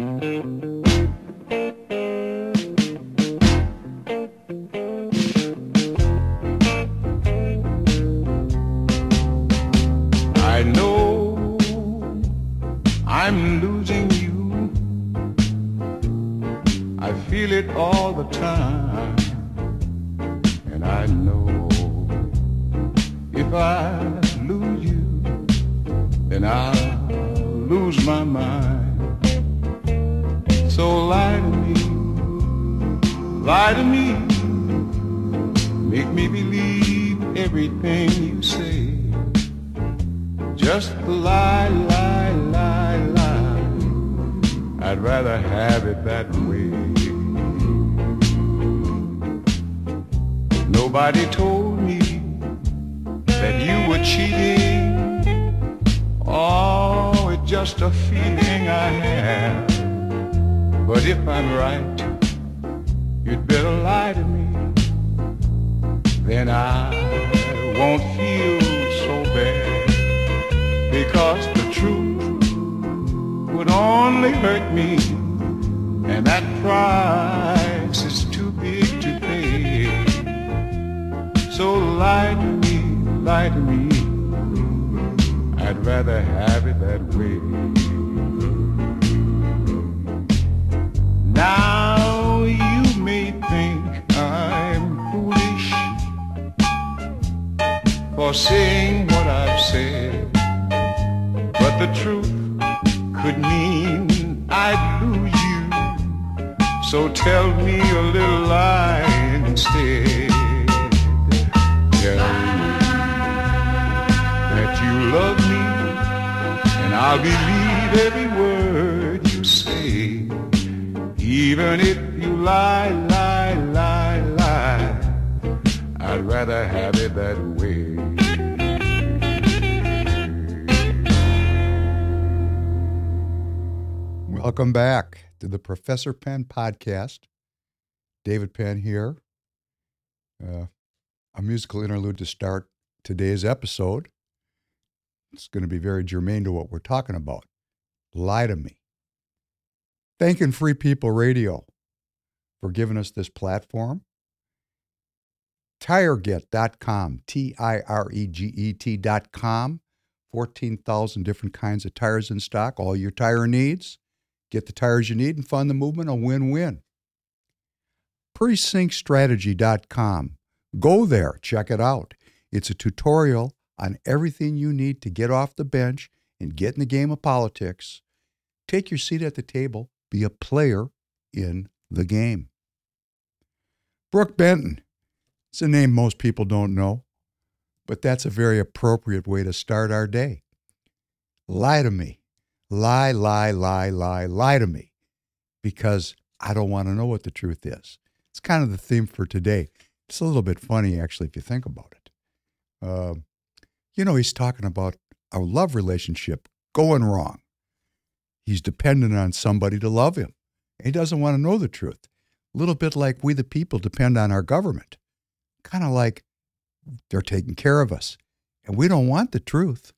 I Professor Penn podcast. David Penn here. Uh, a musical interlude to start today's episode. It's going to be very germane to what we're talking about. Lie to me. Thanking Free People Radio for giving us this platform. TireGet.com, T I R E G E T.com. 14,000 different kinds of tires in stock, all your tire needs. Get the tires you need and fund the movement, a win win. PrecinctStrategy.com. Go there, check it out. It's a tutorial on everything you need to get off the bench and get in the game of politics. Take your seat at the table, be a player in the game. Brook Benton. It's a name most people don't know, but that's a very appropriate way to start our day. Lie to me. Lie, lie, lie, lie, lie to me because I don't want to know what the truth is. It's kind of the theme for today. It's a little bit funny, actually, if you think about it. Uh, you know, he's talking about a love relationship going wrong. He's dependent on somebody to love him. He doesn't want to know the truth. A little bit like we, the people, depend on our government. Kind of like they're taking care of us. And we don't want the truth.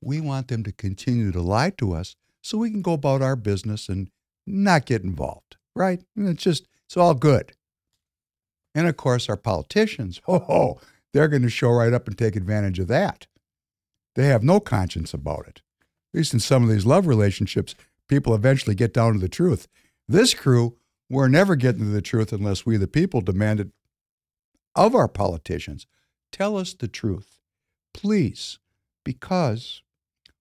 We want them to continue to lie to us so we can go about our business and not get involved, right? And it's just, it's all good. And of course, our politicians, oh, oh they're going to show right up and take advantage of that. They have no conscience about it. At least in some of these love relationships, people eventually get down to the truth. This crew, we're never getting to the truth unless we, the people, demand it of our politicians. Tell us the truth, please, because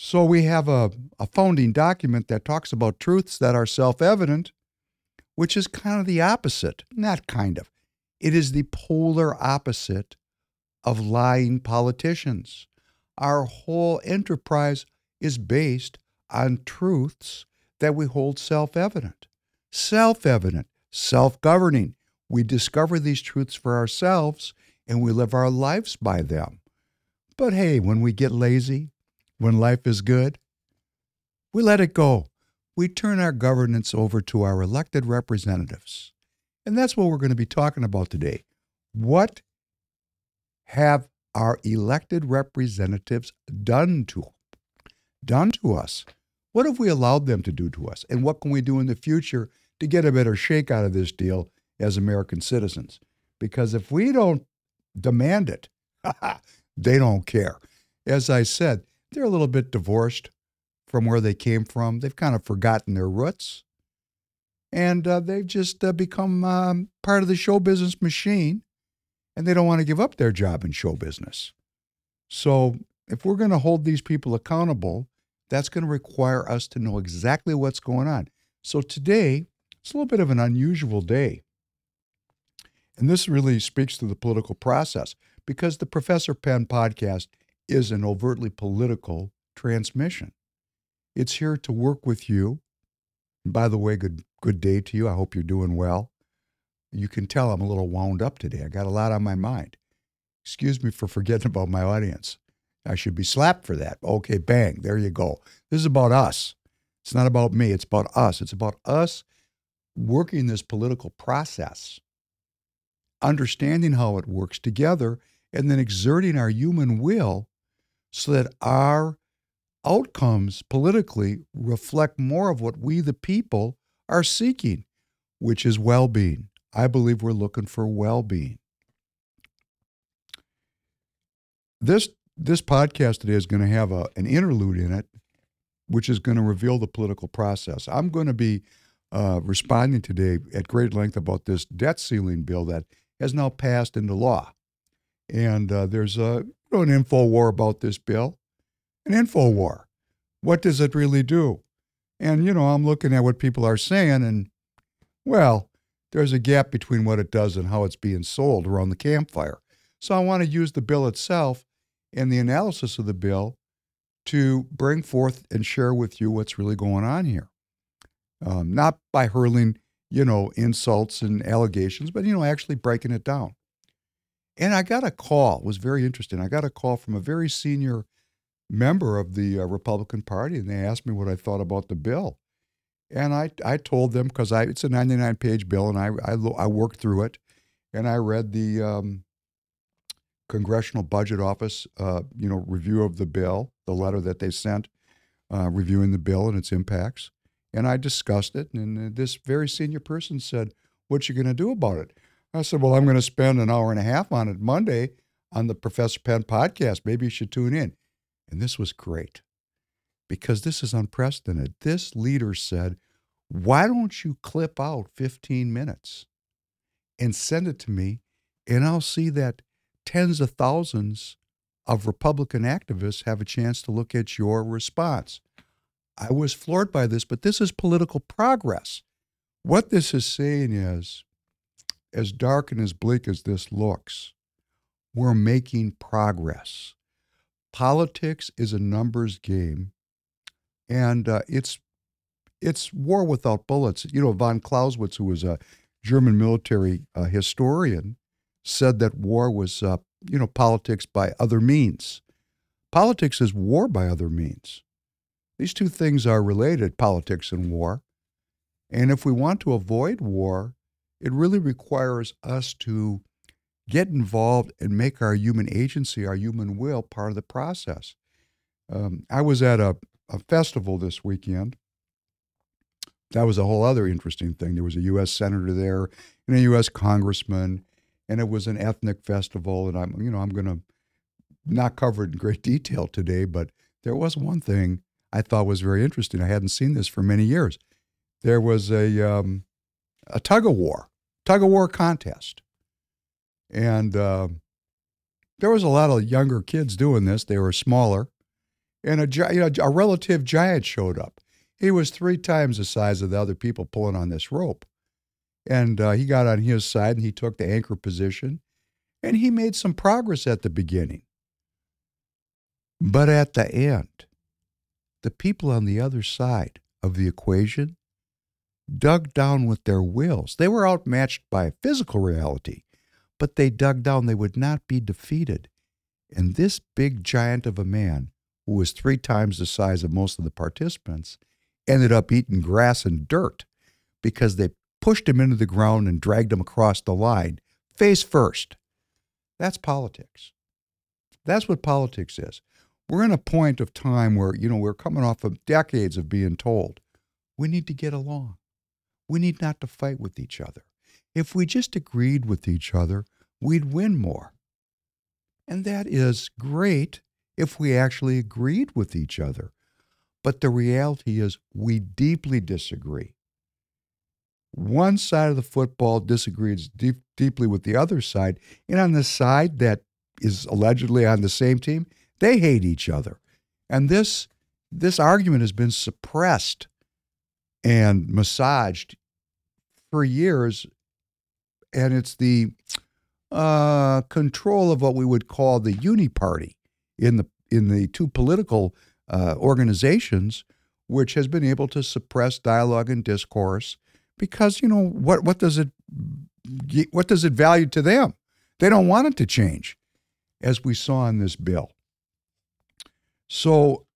So we have a, a founding document that talks about truths that are self evident, which is kind of the opposite. Not kind of, it is the polar opposite of lying politicians. Our whole enterprise is based on truths that we hold self evident. Self evident. self governing. We discover these truths for ourselves and we live our lives by them. But hey, when we get lazy, when life is good, we let it go. We turn our governance over to our elected representatives. And that's what we're going to be talking about today. What have our elected representatives done to done to us? What have we allowed them to do to us? And what can we do in the future to get a better shake out of this deal as American citizens? Because if we don't demand it, they don't care. As I said, they're a little bit divorced from where they came from. They've kind of forgotten their roots. And uh, they've just uh, become um, part of the show business machine. And they don't want to give up their job in show business. So, if we're going to hold these people accountable, that's going to require us to know exactly what's going on. So, today, it's a little bit of an unusual day. And this really speaks to the political process because the Professor Penn podcast is an overtly political transmission. It's here to work with you. By the way, good good day to you. I hope you're doing well. You can tell I'm a little wound up today. I got a lot on my mind. Excuse me for forgetting about my audience. I should be slapped for that. Okay, bang, there you go. This is about us. It's not about me, it's about us. It's about us working this political process, understanding how it works together, and then exerting our human will so that our outcomes politically reflect more of what we, the people, are seeking, which is well being. I believe we're looking for well being. This, this podcast today is going to have a, an interlude in it, which is going to reveal the political process. I'm going to be uh, responding today at great length about this debt ceiling bill that has now passed into law. And uh, there's a, you know, an info war about this bill, an info war. What does it really do? And, you know, I'm looking at what people are saying, and, well, there's a gap between what it does and how it's being sold around the campfire. So I want to use the bill itself and the analysis of the bill to bring forth and share with you what's really going on here um, not by hurling, you know, insults and allegations, but, you know, actually breaking it down. And I got a call, it was very interesting. I got a call from a very senior member of the uh, Republican Party, and they asked me what I thought about the bill. And I, I told them, because it's a 99 page bill, and I, I, I worked through it, and I read the um, Congressional Budget Office, uh, you know, review of the bill, the letter that they sent uh, reviewing the bill and its impacts. And I discussed it, and this very senior person said, What you going to do about it? I said, Well, I'm going to spend an hour and a half on it Monday on the Professor Penn podcast. Maybe you should tune in. And this was great because this is unprecedented. This leader said, Why don't you clip out 15 minutes and send it to me, and I'll see that tens of thousands of Republican activists have a chance to look at your response. I was floored by this, but this is political progress. What this is saying is, as dark and as bleak as this looks, we're making progress. Politics is a numbers game, and uh, it's it's war without bullets. You know, von Clausewitz, who was a German military uh, historian, said that war was, uh, you know, politics by other means. Politics is war by other means. These two things are related politics and war. And if we want to avoid war, it really requires us to get involved and make our human agency, our human will, part of the process. Um, I was at a, a festival this weekend. That was a whole other interesting thing. There was a U.S. senator there and a U.S. congressman, and it was an ethnic festival. And I'm, you know, I'm going to not cover it in great detail today, but there was one thing I thought was very interesting. I hadn't seen this for many years. There was a um, a tug of war, tug of war contest, and uh, there was a lot of younger kids doing this. They were smaller, and a you know, a relative giant showed up. He was three times the size of the other people pulling on this rope, and uh, he got on his side and he took the anchor position, and he made some progress at the beginning, but at the end the people on the other side of the equation dug down with their wills. They were outmatched by physical reality, but they dug down. They would not be defeated. And this big giant of a man, who was three times the size of most of the participants, ended up eating grass and dirt because they pushed him into the ground and dragged him across the line, face first. That's politics. That's what politics is. We're in a point of time where, you know, we're coming off of decades of being told we need to get along. We need not to fight with each other. If we just agreed with each other, we'd win more. And that is great if we actually agreed with each other. But the reality is, we deeply disagree. One side of the football disagrees deep, deeply with the other side. And on the side that is allegedly on the same team, they hate each other. And this, this argument has been suppressed and massaged for years. And it's the uh, control of what we would call the uni party in the in the two political uh, organizations, which has been able to suppress dialogue and discourse because you know what what does it what does it value to them? They don't want it to change, as we saw in this bill. So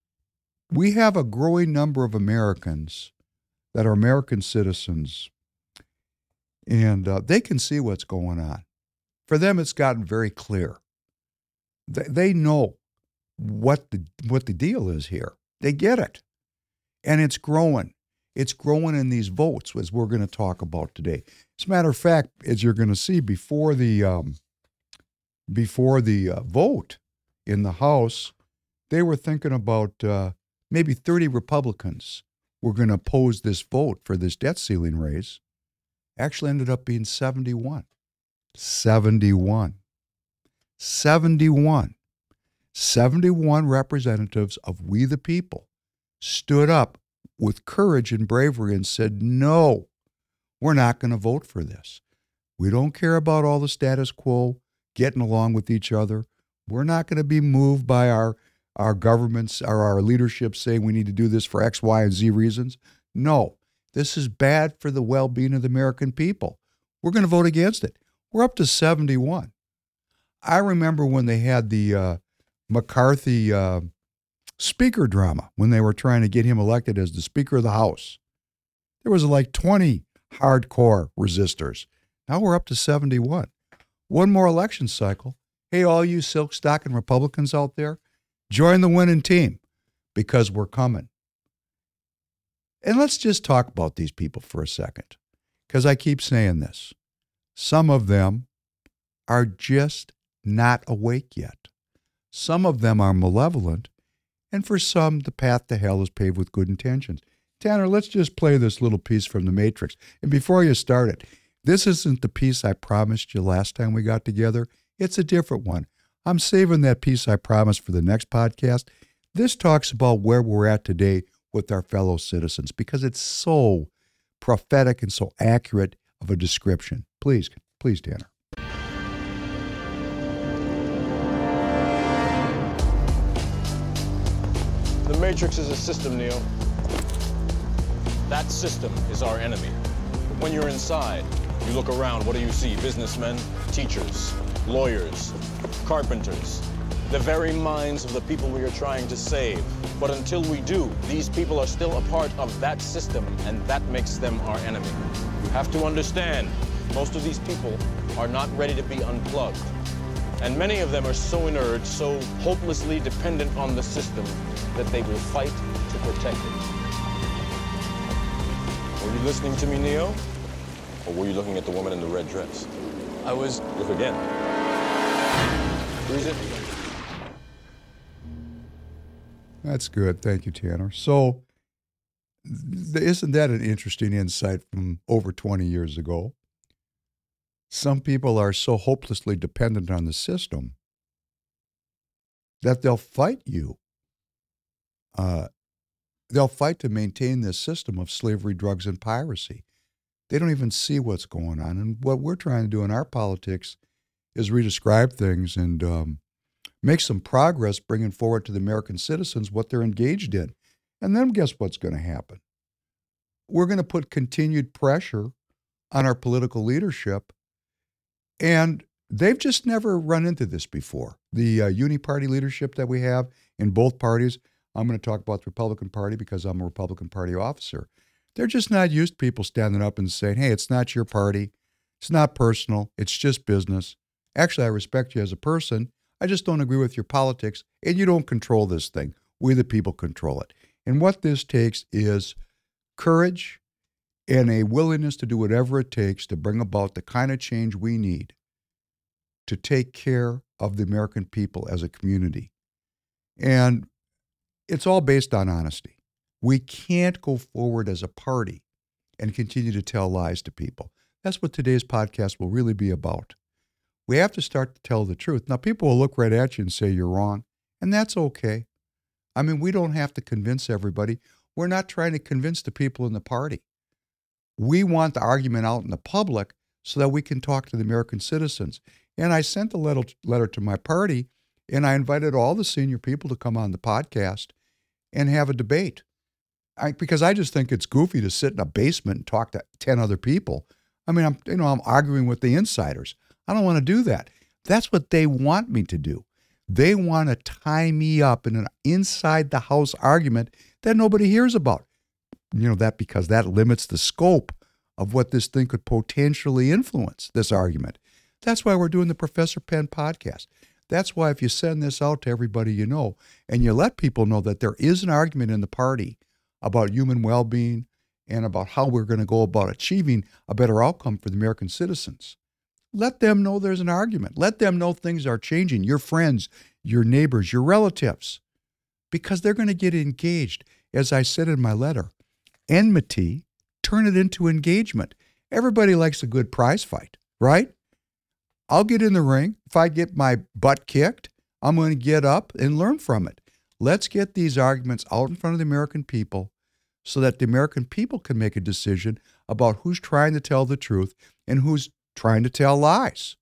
we have a growing number of Americans that are American citizens, and uh, they can see what's going on. For them, it's gotten very clear. They, they know what the what the deal is here. They get it, and it's growing. It's growing in these votes, as we're going to talk about today. As a matter of fact, as you're going to see before the um, before the uh, vote in the House, they were thinking about uh, maybe 30 Republicans were going to oppose this vote for this debt ceiling raise. Actually, ended up being 71. 71. 71. 71 representatives of We the People stood up with courage and bravery and said, No, we're not going to vote for this. We don't care about all the status quo, getting along with each other. We're not going to be moved by our, our governments or our leadership saying we need to do this for X, Y, and Z reasons. No, this is bad for the well being of the American people. We're going to vote against it. We're up to 71. I remember when they had the uh, McCarthy uh, speaker drama when they were trying to get him elected as the Speaker of the House. There was like 20 hardcore resistors. Now we're up to 71. One more election cycle. Hey, all you silk stocking Republicans out there, join the winning team because we're coming. And let's just talk about these people for a second because I keep saying this. Some of them are just not awake yet. Some of them are malevolent, and for some, the path to hell is paved with good intentions. Tanner, let's just play this little piece from The Matrix. And before you start it, this isn't the piece I promised you last time we got together. It's a different one. I'm saving that piece I promised for the next podcast. This talks about where we're at today with our fellow citizens because it's so prophetic and so accurate of a description. Please, please, Tanner. The Matrix is a system, Neo. That system is our enemy. When you're inside, you look around, what do you see? Businessmen, teachers, lawyers, carpenters, the very minds of the people we are trying to save. But until we do, these people are still a part of that system, and that makes them our enemy. You have to understand, most of these people are not ready to be unplugged. And many of them are so inert, so hopelessly dependent on the system, that they will fight to protect it. Are you listening to me, Neo? Or were you looking at the woman in the red dress? I was. Look again. Freeze it. That's good. Thank you, Tanner. So, th- isn't that an interesting insight from over 20 years ago? Some people are so hopelessly dependent on the system that they'll fight you. Uh, they'll fight to maintain this system of slavery, drugs, and piracy. They don't even see what's going on. And what we're trying to do in our politics is redescribe things and um, make some progress, bringing forward to the American citizens what they're engaged in. And then guess what's going to happen? we're going to put continued pressure on our political leadership. And they've just never run into this before. The uh, uni party leadership that we have in both parties, I'm going to talk about the Republican Party because I'm a Republican Party officer. They're just not used to people standing up and saying, hey, it's not your party. It's not personal. It's just business. Actually, I respect you as a person. I just don't agree with your politics, and you don't control this thing. We, the people, control it. And what this takes is courage and a willingness to do whatever it takes to bring about the kind of change we need to take care of the American people as a community. And it's all based on honesty. We can't go forward as a party and continue to tell lies to people. That's what today's podcast will really be about. We have to start to tell the truth. Now, people will look right at you and say you're wrong, and that's okay. I mean, we don't have to convince everybody. We're not trying to convince the people in the party. We want the argument out in the public so that we can talk to the American citizens. And I sent a letter, letter to my party and I invited all the senior people to come on the podcast and have a debate. I, because I just think it's goofy to sit in a basement and talk to 10 other people. I mean, I'm, you know, I'm arguing with the insiders. I don't want to do that. That's what they want me to do. They want to tie me up in an inside the house argument that nobody hears about. You know, that because that limits the scope of what this thing could potentially influence, this argument. That's why we're doing the Professor Penn podcast. That's why if you send this out to everybody you know and you let people know that there is an argument in the party about human well being and about how we're going to go about achieving a better outcome for the American citizens, let them know there's an argument. Let them know things are changing. Your friends, your neighbors, your relatives, because they're going to get engaged. As I said in my letter, enmity, turn it into engagement. Everybody likes a good prize fight, right? I'll get in the ring. If I get my butt kicked, I'm going to get up and learn from it. Let's get these arguments out in front of the American people so that the American people can make a decision about who's trying to tell the truth and who's trying to tell lies.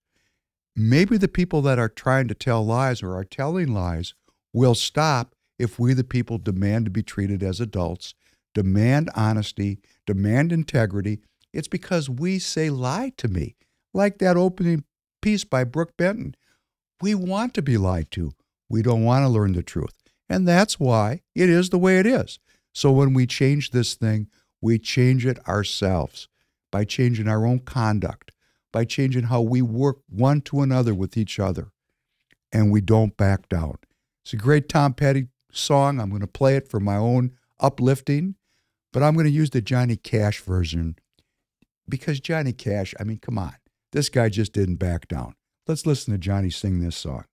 Maybe the people that are trying to tell lies or are telling lies will stop if we, the people, demand to be treated as adults, demand honesty, demand integrity. It's because we say, lie to me, like that opening piece by Brook Benton. We want to be lied to. We don't want to learn the truth. And that's why it is the way it is. So when we change this thing, we change it ourselves by changing our own conduct, by changing how we work one to another with each other. And we don't back down. It's a great Tom Petty song. I'm going to play it for my own uplifting, but I'm going to use the Johnny Cash version because Johnny Cash, I mean, come on. This guy just didn't back down. Let's listen to Johnny sing this song.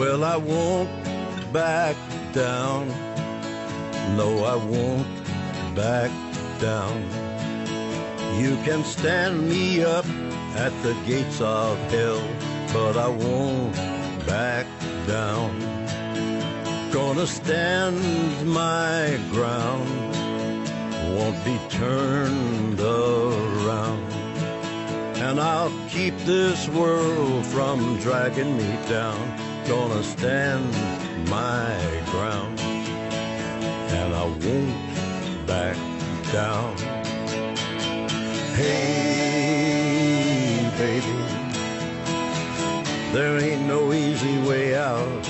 Well, I won't back down. No, I won't back down. You can stand me up at the gates of hell, but I won't back down. Gonna stand my ground, won't be turned around. And I'll keep this world from dragging me down gonna stand my ground and I won't back down. Hey, baby, there ain't no easy way out.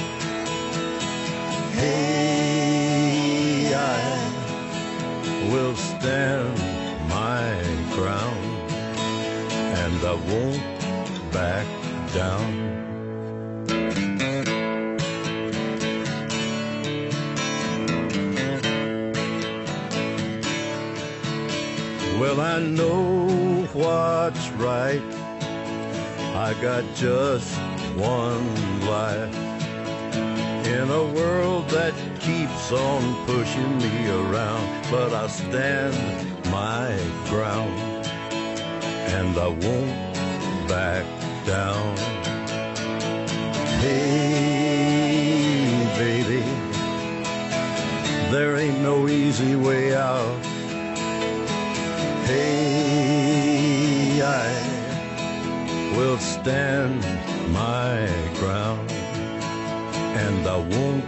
Hey, I will stand my ground and I won't back down. Well, I know what's right. I got just one life. In a world that keeps on pushing me around, but I stand my ground and I won't back down. Hey, baby, there ain't no easy way out. Hey, I will stand my ground, and I won't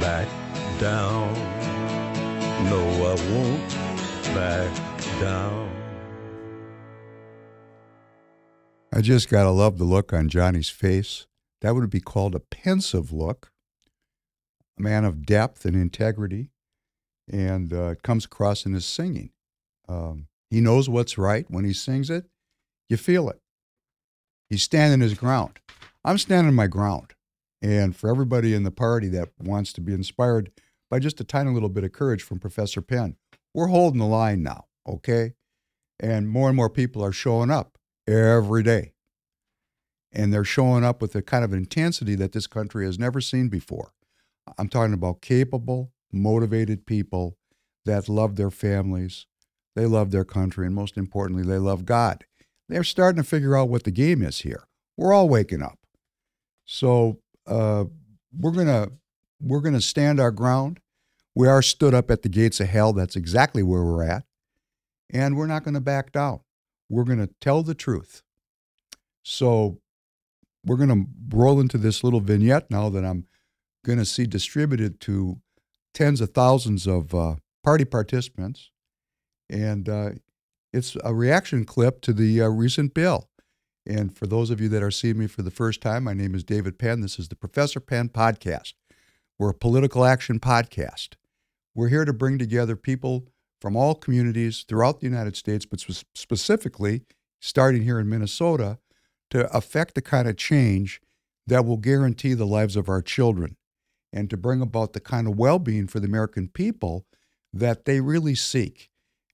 back down. No, I won't back down. I just got to love the look on Johnny's face. That would be called a pensive look. A man of depth and integrity, and uh, it comes across in his singing. Um, he knows what's right. When he sings it, you feel it. He's standing his ground. I'm standing my ground. And for everybody in the party that wants to be inspired by just a tiny little bit of courage from Professor Penn, we're holding the line now, okay? And more and more people are showing up every day. And they're showing up with a kind of intensity that this country has never seen before. I'm talking about capable, motivated people that love their families, they love their country, and most importantly, they love God. They're starting to figure out what the game is here. We're all waking up. So uh, we're gonna we're gonna stand our ground. We are stood up at the gates of hell. That's exactly where we're at, and we're not going to back down. We're going to tell the truth. So we're going to roll into this little vignette now that I'm going to see distributed to tens of thousands of uh, party participants. And uh, it's a reaction clip to the uh, recent bill. And for those of you that are seeing me for the first time, my name is David Penn. This is the Professor Penn Podcast. We're a political action podcast. We're here to bring together people from all communities throughout the United States, but specifically starting here in Minnesota, to affect the kind of change that will guarantee the lives of our children and to bring about the kind of well being for the American people that they really seek.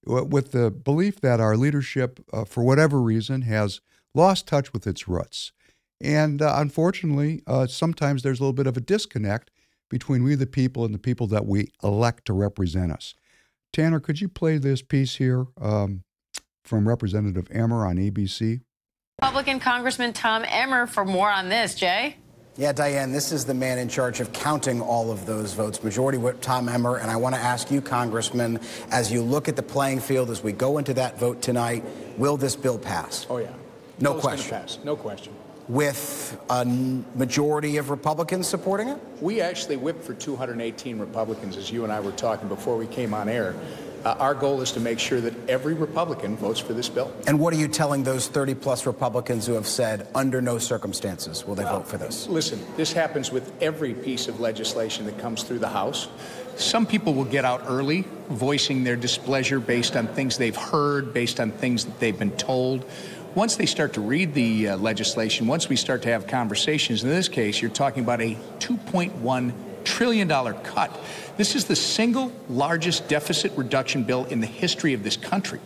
With the belief that our leadership, uh, for whatever reason, has lost touch with its roots. And uh, unfortunately, uh, sometimes there's a little bit of a disconnect between we, the people, and the people that we elect to represent us. Tanner, could you play this piece here um, from Representative Emmer on ABC? Republican Congressman Tom Emmer for more on this. Jay? Yeah, Diane, this is the man in charge of counting all of those votes. Majority Whip Tom Emmer. And I want to ask you, Congressman, as you look at the playing field as we go into that vote tonight, will this bill pass? Oh, yeah. No question. Pass. No question. With a majority of Republicans supporting it? We actually whipped for 218 Republicans, as you and I were talking before we came on air. Uh, our goal is to make sure that every Republican votes for this bill. And what are you telling those 30 plus Republicans who have said, under no circumstances will they well, vote for this? Listen, this happens with every piece of legislation that comes through the House. Some people will get out early, voicing their displeasure based on things they've heard, based on things that they've been told once they start to read the uh, legislation, once we start to have conversations, in this case, you're talking about a $2.1 trillion cut. This is the single largest deficit reduction bill in the history of this country.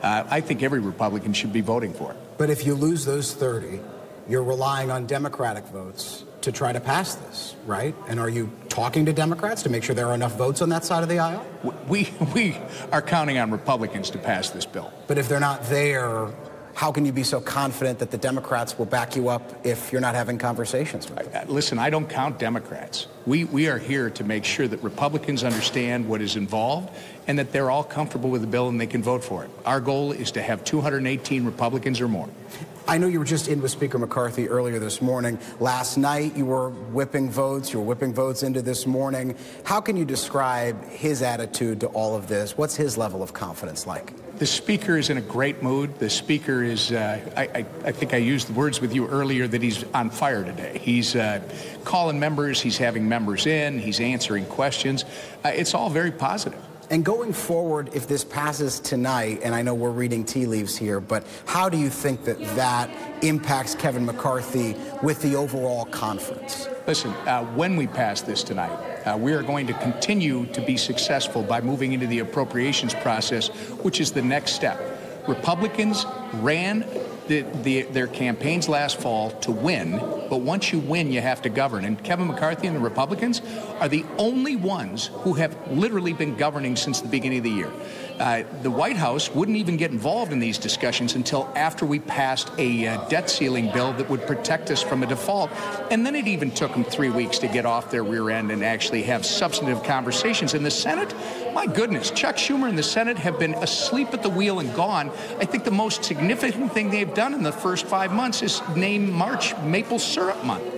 Uh, I think every Republican should be voting for it. But if you lose those 30, you're relying on Democratic votes to try to pass this, right? And are you talking to Democrats to make sure there are enough votes on that side of the aisle? We, we are counting on Republicans to pass this bill. But if they're not there, how can you be so confident that the Democrats will back you up if you're not having conversations with them? Listen, I don't count Democrats. We, we are here to make sure that Republicans understand what is involved and that they're all comfortable with the bill and they can vote for it. Our goal is to have 218 Republicans or more. I know you were just in with Speaker McCarthy earlier this morning. Last night, you were whipping votes. You were whipping votes into this morning. How can you describe his attitude to all of this? What's his level of confidence like? The speaker is in a great mood. The speaker is, uh, I, I, I, think I used the words with you earlier that he's on fire today. He's uh, calling members, he's having members in, he's answering questions. Uh, it's all very positive. And going forward, if this passes tonight, and I know we're reading tea leaves here, but how do you think that that impacts Kevin McCarthy with the overall conference? Listen, uh, when we pass this tonight, uh, we are going to continue to be successful by moving into the appropriations process, which is the next step. Republicans ran the, the, their campaigns last fall to win, but once you win, you have to govern. And Kevin McCarthy and the Republicans are the only ones who have literally been governing since the beginning of the year. Uh, the White House wouldn't even get involved in these discussions until after we passed a uh, debt ceiling bill that would protect us from a default. And then it even took them three weeks to get off their rear end and actually have substantive conversations. In the Senate, my goodness, Chuck Schumer and the Senate have been asleep at the wheel and gone. I think the most significant thing they've done in the first five months is name March maple syrup syrup month.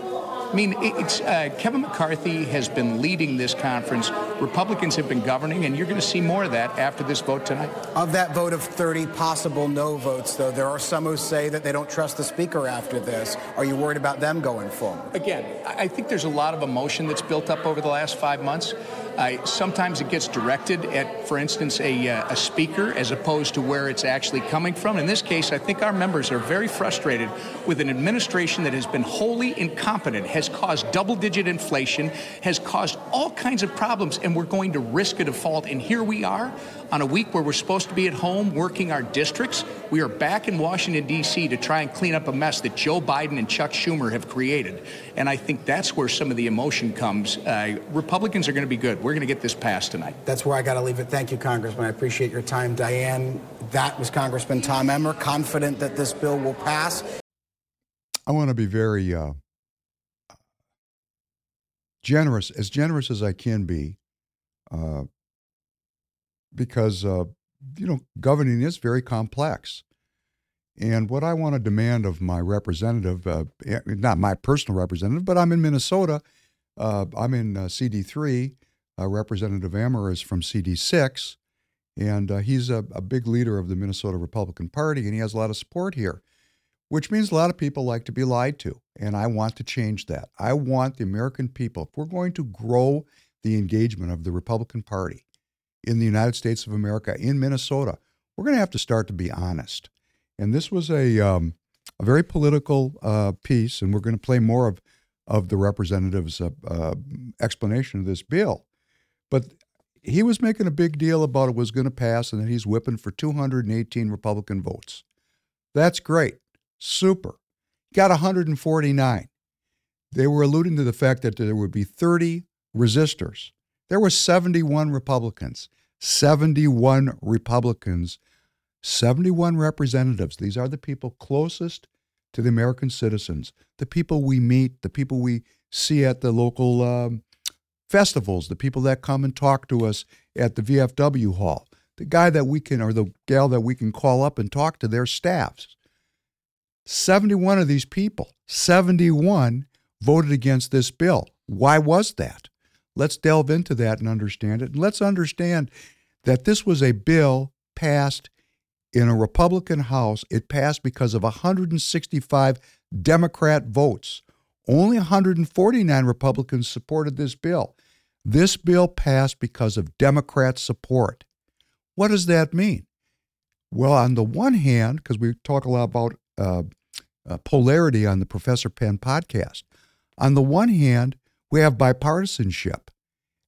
I mean, it's uh, Kevin McCarthy has been leading this conference. Republicans have been governing, and you're going to see more of that after this vote tonight. Of that vote of 30 possible no votes, though, there are some who say that they don't trust the speaker after this. Are you worried about them going forward? Again, I think there's a lot of emotion that's built up over the last five months. Uh, sometimes it gets directed at, for instance, a, uh, a speaker as opposed to where it's actually coming from. In this case, I think our members are very frustrated with an administration that has been wholly incompetent, has caused double digit inflation, has caused all kinds of problems, and we're going to risk a default. And here we are on a week where we're supposed to be at home working our districts. We are back in Washington, D.C. to try and clean up a mess that Joe Biden and Chuck Schumer have created. And I think that's where some of the emotion comes. Uh, Republicans are going to be good. We're going to get this passed tonight. That's where I got to leave it. Thank you, Congressman. I appreciate your time. Diane, that was Congressman Tom Emmer, confident that this bill will pass. I want to be very uh, generous, as generous as I can be, uh, because, uh, you know, governing is very complex. And what I want to demand of my representative, uh, eh, not my personal representative, but I'm in Minnesota, uh, I'm in uh, CD3. Representative Emmer is from CD6, and he's a, a big leader of the Minnesota Republican Party, and he has a lot of support here which means a lot of people like to be lied to. And I want to change that. I want the American people, if we're going to grow the engagement of the Republican Party in the United States of America, in Minnesota, we're going to have to start to be honest. And this was a, um, a very political uh, piece, and we're going to play more of, of the representative's uh, uh, explanation of this bill. But he was making a big deal about it was going to pass and that he's whipping for 218 Republican votes. That's great. Super. Got 149. They were alluding to the fact that there would be 30 resistors. There were 71 Republicans. 71 Republicans, 71 representatives. These are the people closest to the American citizens, the people we meet, the people we see at the local um, festivals, the people that come and talk to us at the VFW hall, the guy that we can, or the gal that we can call up and talk to their staffs. 71 of these people, 71, voted against this bill. Why was that? Let's delve into that and understand it. And let's understand that this was a bill passed in a Republican House. It passed because of 165 Democrat votes. Only 149 Republicans supported this bill. This bill passed because of Democrat support. What does that mean? Well, on the one hand, because we talk a lot about uh, uh, polarity on the Professor Penn podcast. On the one hand, we have bipartisanship,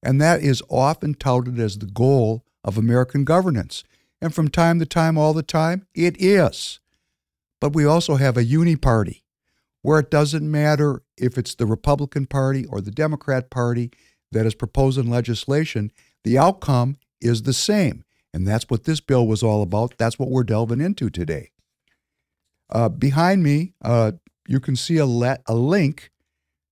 and that is often touted as the goal of American governance. And from time to time, all the time, it is. But we also have a uniparty where it doesn't matter if it's the Republican Party or the Democrat Party that is proposing legislation, the outcome is the same. And that's what this bill was all about. That's what we're delving into today. Uh, behind me, uh, you can see a, let, a link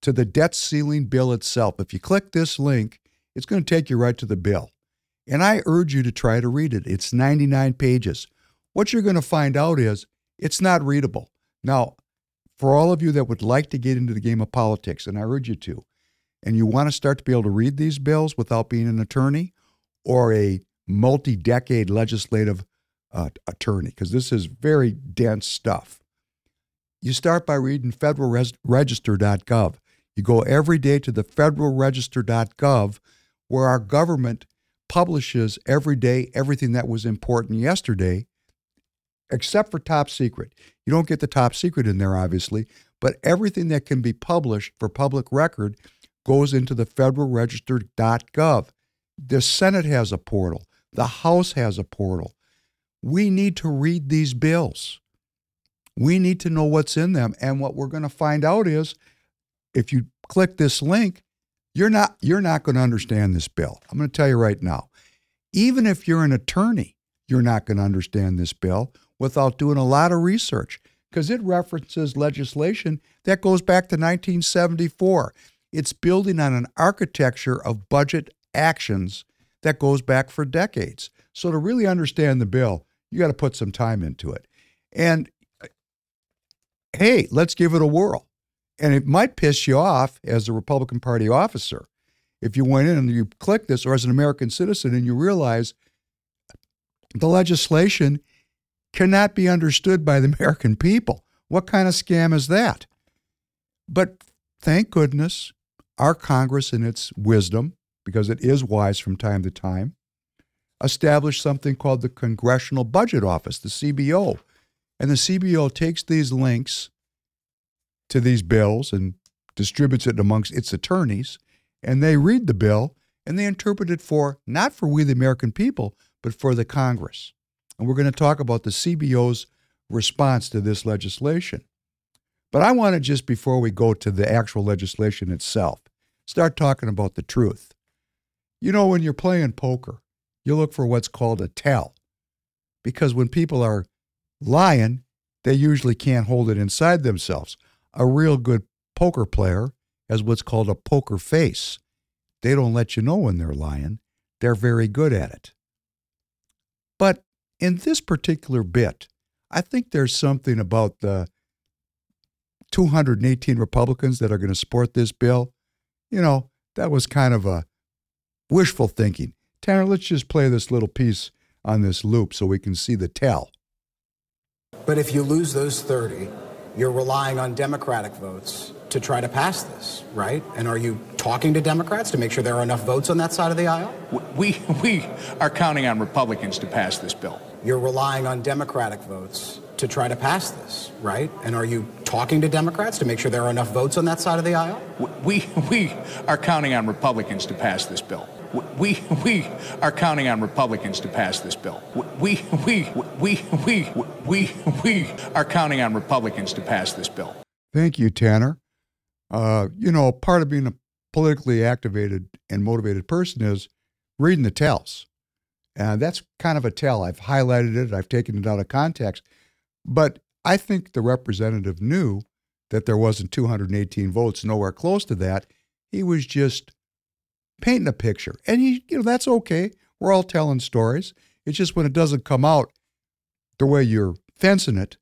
to the debt ceiling bill itself. If you click this link, it's going to take you right to the bill. And I urge you to try to read it. It's 99 pages. What you're going to find out is it's not readable. Now, for all of you that would like to get into the game of politics, and I urge you to, and you want to start to be able to read these bills without being an attorney or a multi decade legislative uh, attorney because this is very dense stuff. You start by reading federalregister.gov. You go every day to the federalregister.gov where our government publishes every day everything that was important yesterday, except for top secret. You don't get the top secret in there, obviously, but everything that can be published for public record goes into the federalregister.gov. The Senate has a portal, the House has a portal. We need to read these bills. We need to know what's in them. And what we're going to find out is if you click this link, you're not you're not going to understand this bill. I'm going to tell you right now. Even if you're an attorney, you're not going to understand this bill without doing a lot of research because it references legislation that goes back to 1974. It's building on an architecture of budget actions that goes back for decades. So to really understand the bill, you got to put some time into it. And hey, let's give it a whirl. And it might piss you off as a Republican Party officer if you went in and you click this, or as an American citizen and you realize the legislation cannot be understood by the American people. What kind of scam is that? But thank goodness our Congress, in its wisdom, because it is wise from time to time, established something called the Congressional Budget Office, the CBO. And the CBO takes these links to these bills and distributes it amongst its attorneys, and they read the bill and they interpret it for not for we the American people, but for the Congress. And we're going to talk about the CBO's response to this legislation. But I want to just before we go to the actual legislation itself, start talking about the truth. You know, when you're playing poker, you look for what's called a tell. Because when people are lying, they usually can't hold it inside themselves. A real good poker player has what's called a poker face. They don't let you know when they're lying. They're very good at it. But in this particular bit, I think there's something about the 218 Republicans that are going to support this bill. You know, that was kind of a wishful thinking. Tanner, let's just play this little piece on this loop so we can see the tell. But if you lose those 30, you're relying on Democratic votes to try to pass this, right? And are you talking to Democrats to make sure there are enough votes on that side of the aisle? We, we are counting on Republicans to pass this bill. You're relying on Democratic votes to try to pass this, right? And are you talking to Democrats to make sure there are enough votes on that side of the aisle? We, we are counting on Republicans to pass this bill. We, we are counting on Republicans to pass this bill. We, we, we, we, we, we are counting on Republicans to pass this bill. Thank you, Tanner. Uh, you know, part of being a politically activated and motivated person is reading the tells. And that's kind of a tell. I've highlighted it, I've taken it out of context. But I think the representative knew that there wasn't 218 votes, nowhere close to that. He was just painting a picture. And he, you know, that's okay. We're all telling stories. It's just when it doesn't come out the way you're fencing it,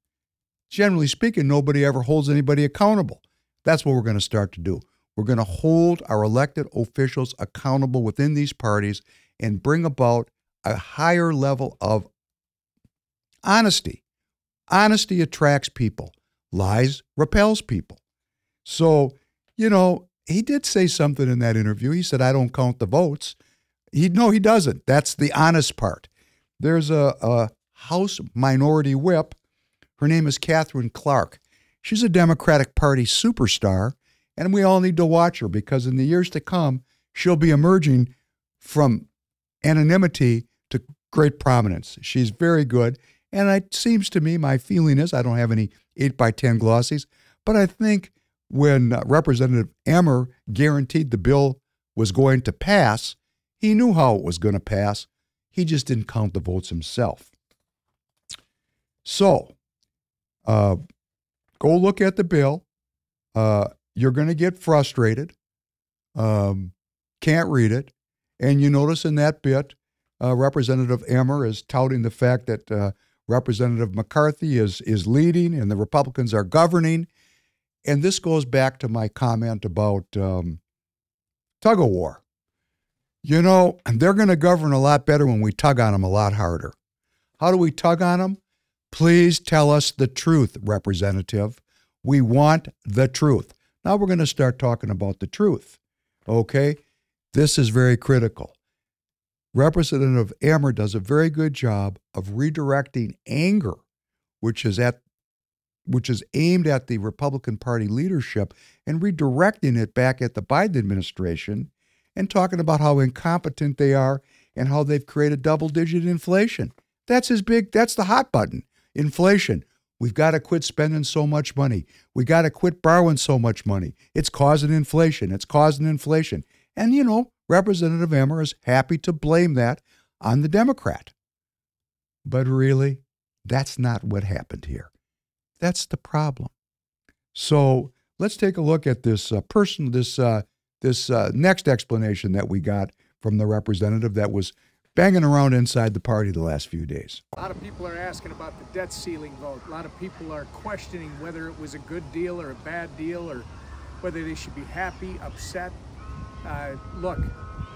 generally speaking, nobody ever holds anybody accountable. That's what we're going to start to do. We're going to hold our elected officials accountable within these parties and bring about a higher level of honesty. Honesty attracts people, lies repels people. So, you know, he did say something in that interview. He said, I don't count the votes. He no, he doesn't. That's the honest part. There's a, a House minority whip. Her name is Katherine Clark. She's a Democratic Party superstar, and we all need to watch her because in the years to come, she'll be emerging from anonymity to great prominence. She's very good. And it seems to me, my feeling is, I don't have any 8 by 10 glossies, but I think when uh, Representative Emmer guaranteed the bill was going to pass, he knew how it was going to pass. He just didn't count the votes himself. So, uh, go look at the bill. Uh, you're going to get frustrated. Um, can't read it. And you notice in that bit, uh, Representative Emmer is touting the fact that uh, Representative McCarthy is, is leading and the Republicans are governing and this goes back to my comment about um, tug of war. You know, they're going to govern a lot better when we tug on them a lot harder. How do we tug on them? Please tell us the truth, Representative. We want the truth. Now we're going to start talking about the truth. Okay? This is very critical. Representative Emmer does a very good job of redirecting anger, which is at which is aimed at the Republican Party leadership and redirecting it back at the Biden administration and talking about how incompetent they are and how they've created double digit inflation. That's his big, that's the hot button inflation. We've got to quit spending so much money. We got to quit borrowing so much money. It's causing inflation. It's causing inflation. And, you know, Representative Emmer is happy to blame that on the Democrat. But really, that's not what happened here. That's the problem. So let's take a look at this uh, person, this uh, this uh, next explanation that we got from the representative that was banging around inside the party the last few days. A lot of people are asking about the debt ceiling vote. A lot of people are questioning whether it was a good deal or a bad deal or whether they should be happy, upset. Uh, look,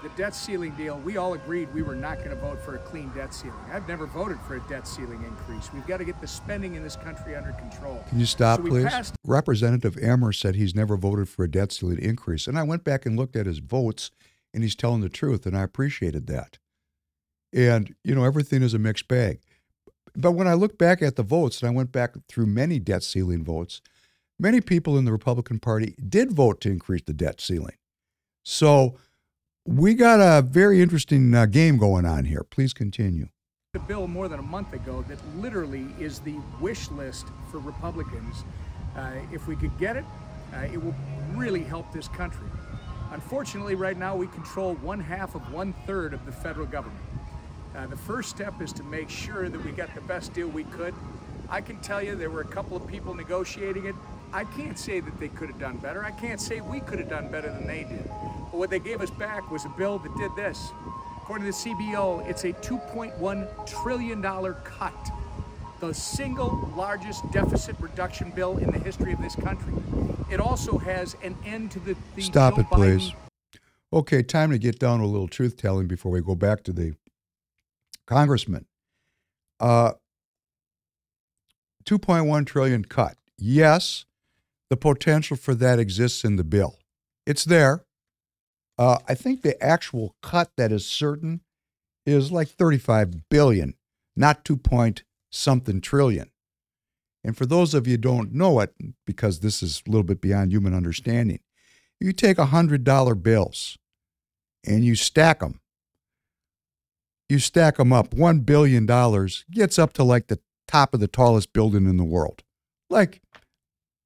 the debt ceiling deal, we all agreed we were not going to vote for a clean debt ceiling. I've never voted for a debt ceiling increase. We've got to get the spending in this country under control. Can you stop, So please? passed- Representative Emmer said he's never voted for a debt ceiling increase. And I went back and looked at his votes, and he's telling the truth, and I appreciated that. And, you know, everything is a mixed bag. But when I look back at the votes, and I went back through many debt ceiling votes, many people in the Republican Party did vote to increase the debt ceiling. So we got a very interesting uh, game going on here. Please continue. a bill more than a month ago that literally is the wish list for Republicans. Uh, if we could get it, uh, it will really help this country. Unfortunately, right now we control one half of one third of the federal government. Uh, the first step is to make sure that we got the best deal we could. I can tell you there were a couple of people negotiating it. I can't say that they could have done better. I can't say we could have done better than they did. But what they gave us back was a bill that did this. According to the CBO, it's a $2.1 trillion cut. The single largest deficit reduction bill in the history of this country. It also has an end to the, the Stop Joe it, please. Okay, time to get down to a little truth telling before we go back to the congressman. Uh, 2.1 trillion cut. Yes, the potential for that exists in the bill. It's there. Uh, I think the actual cut that is certain is like 35 billion, not 2 point something trillion. And for those of you don't know it, because this is a little bit beyond human understanding, you take $100 bills and you stack them. You stack them up. $1 billion gets up to like the top of the tallest building in the world, like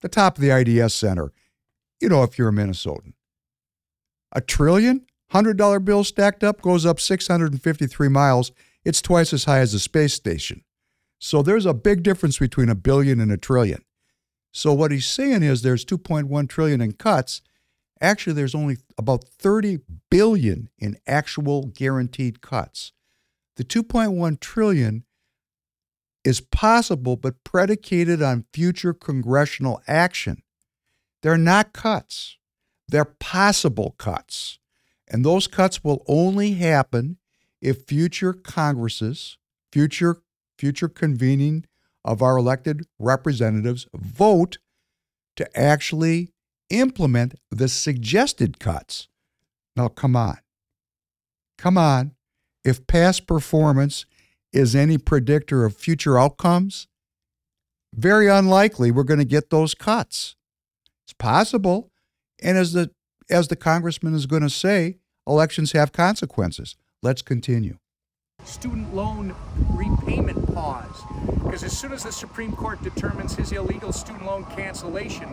the top of the IDS Center, you know, if you're a Minnesotan. A trillion, $100 bill stacked up goes up 653 miles. It's twice as high as a space station. So there's a big difference between a billion and a trillion. So what he's saying is there's 2.1 trillion in cuts. Actually, there's only about 30 billion in actual guaranteed cuts. The 2.1 trillion is possible but predicated on future congressional action. They're not cuts. They're possible cuts. And those cuts will only happen if future Congresses, future future convening of our elected representatives vote to actually implement the suggested cuts. Now, come on. Come on. If past performance is any predictor of future outcomes, very unlikely we're going to get those cuts. It's possible. And as the as the congressman is going to say, elections have consequences. Let's continue. student loan repayment pause. Because as soon as the Supreme Court determines his illegal student loan cancellation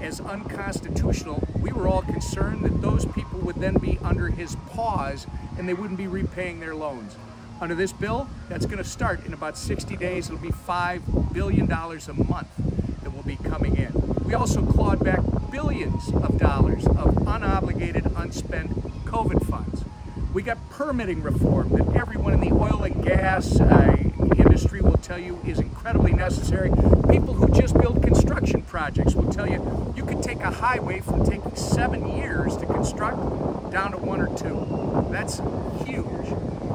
as unconstitutional, we were all concerned that those people would then be under his pause and they wouldn't be repaying their loans. Under this bill, that's going to start in about 60 days. It'll be $5 billion a month that will be coming in. We also clawed back billions of dollars of unobligated, unspent COVID funds. We got permitting reform that everyone in the oil and gas uh, industry will tell you is incredibly necessary. People who just build construction projects will tell you you could take a highway from taking seven years to construct down to one or two. That's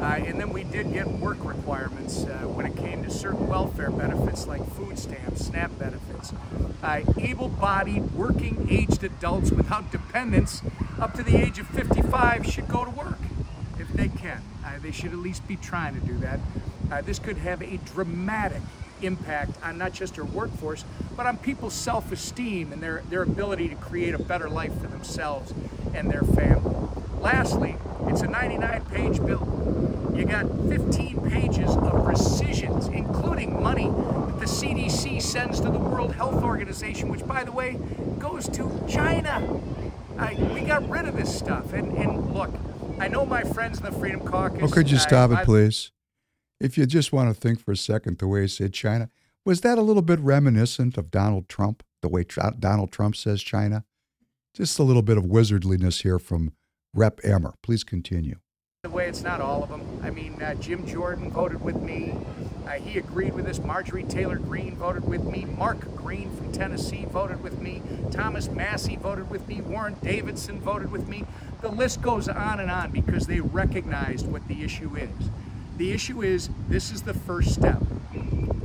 and then we did get work requirements uh, when it came to certain welfare benefits like food stamps, SNAP benefits. Uh, able bodied, working aged adults without dependents up to the age of 55 should go to work if they can. Uh, they should at least be trying to do that. Uh, this could have a dramatic impact on not just our workforce, but on people's self-esteem and their, their ability to create a better life for themselves and their family. Lastly, it's a 99-page bill. You got 15 pages of rescissions, including money that the CDC sends to the World Health Organization, which, by the way, goes to China. I, we got rid of this stuff. And, and look, I know my friends in the Freedom Caucus. Oh, could you I- stop it, I- please? If you just want to think for a second the way he said China, was that a little bit reminiscent of Donald Trump, the way Tr- Donald Trump says China? Just a little bit of wizardliness here from Rep. Emmer. Please continue. the way it's not all of them. I mean, uh, Jim Jordan voted with me. Uh, he agreed with this. Marjorie Taylor Greene voted with me. Mark Green from Tennessee voted with me. Thomas Massie voted with me. Warren Davidson voted with me. The list goes on and on because they recognized what the issue is. The issue is this is the first step.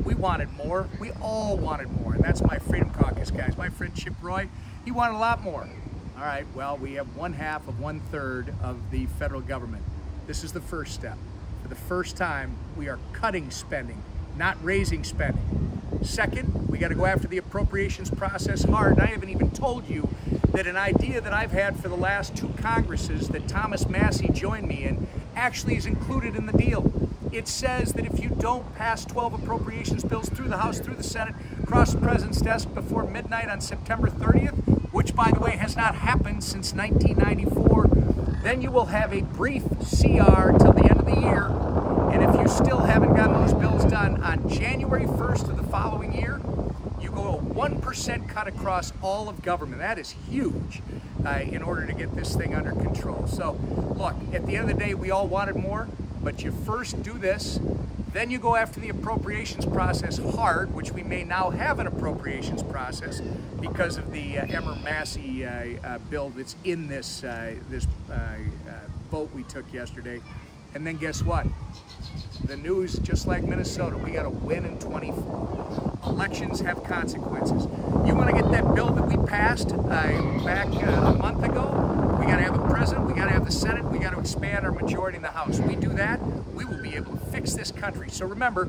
We wanted more. We all wanted more. And that's my Freedom Caucus guys. My friend Chip Roy, he wanted a lot more. All right, well, we have one half of one third of the federal government. This is the first step. For the first time, we are cutting spending, not raising spending. Second, we got to go after the appropriations process hard. I haven't even told you that an idea that I've had for the last two Congresses that Thomas Massie joined me in actually is included in the deal. It says that if you don't pass 12 appropriations bills through the House, through the Senate, across the President's desk before midnight on September 30th, which, by the way, has not happened since 1994, then you will have a brief CR till the end of the year. And if you still haven't gotten those bills done on January 1st of the following year, you go a 1% cut across all of government. That is huge uh, in order to get this thing under control. So, look, at the end of the day, we all wanted more, but you first do this, then you go after the appropriations process hard, which we may now have an appropriations process because of the uh, Emmer Massie uh, uh, bill that's in this uh, this uh, uh, vote we took yesterday. And then guess what? The news, just like Minnesota, we got to win in 24. Elections have consequences. You want to get that bill that we passed back a month ago? We got to have a president. We got to have the Senate. We got to expand our majority in the House. We do that, we will be able to fix this country. So remember,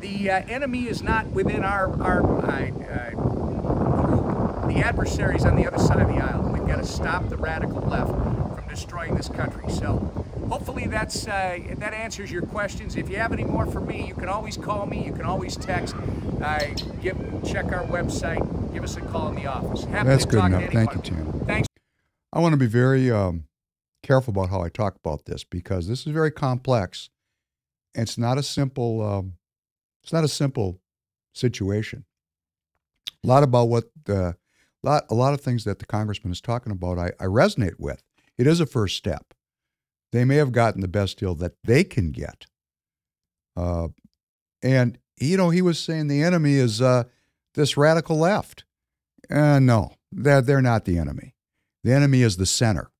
the uh, enemy is not within our, our uh, group. The adversary's on the other side of the aisle. We've got to stop the radical left from destroying this country. So hopefully that's uh, that answers your questions. If you have any more for me, you can always call me. You can always text. Uh, give, check our website. Give us a call in the office. Happy That's to good talk enough. To Thank you, Tim. I want to be very um, careful about how I talk about this because this is very complex. And it's not a simple. Um, it's not a simple situation. A lot about what the lot a lot of things that the congressman is talking about, I, I resonate with. It is a first step. They may have gotten the best deal that they can get. Uh, and you know, he was saying the enemy is uh, this radical left. Uh, no, they're, they're not the enemy. The enemy is the center.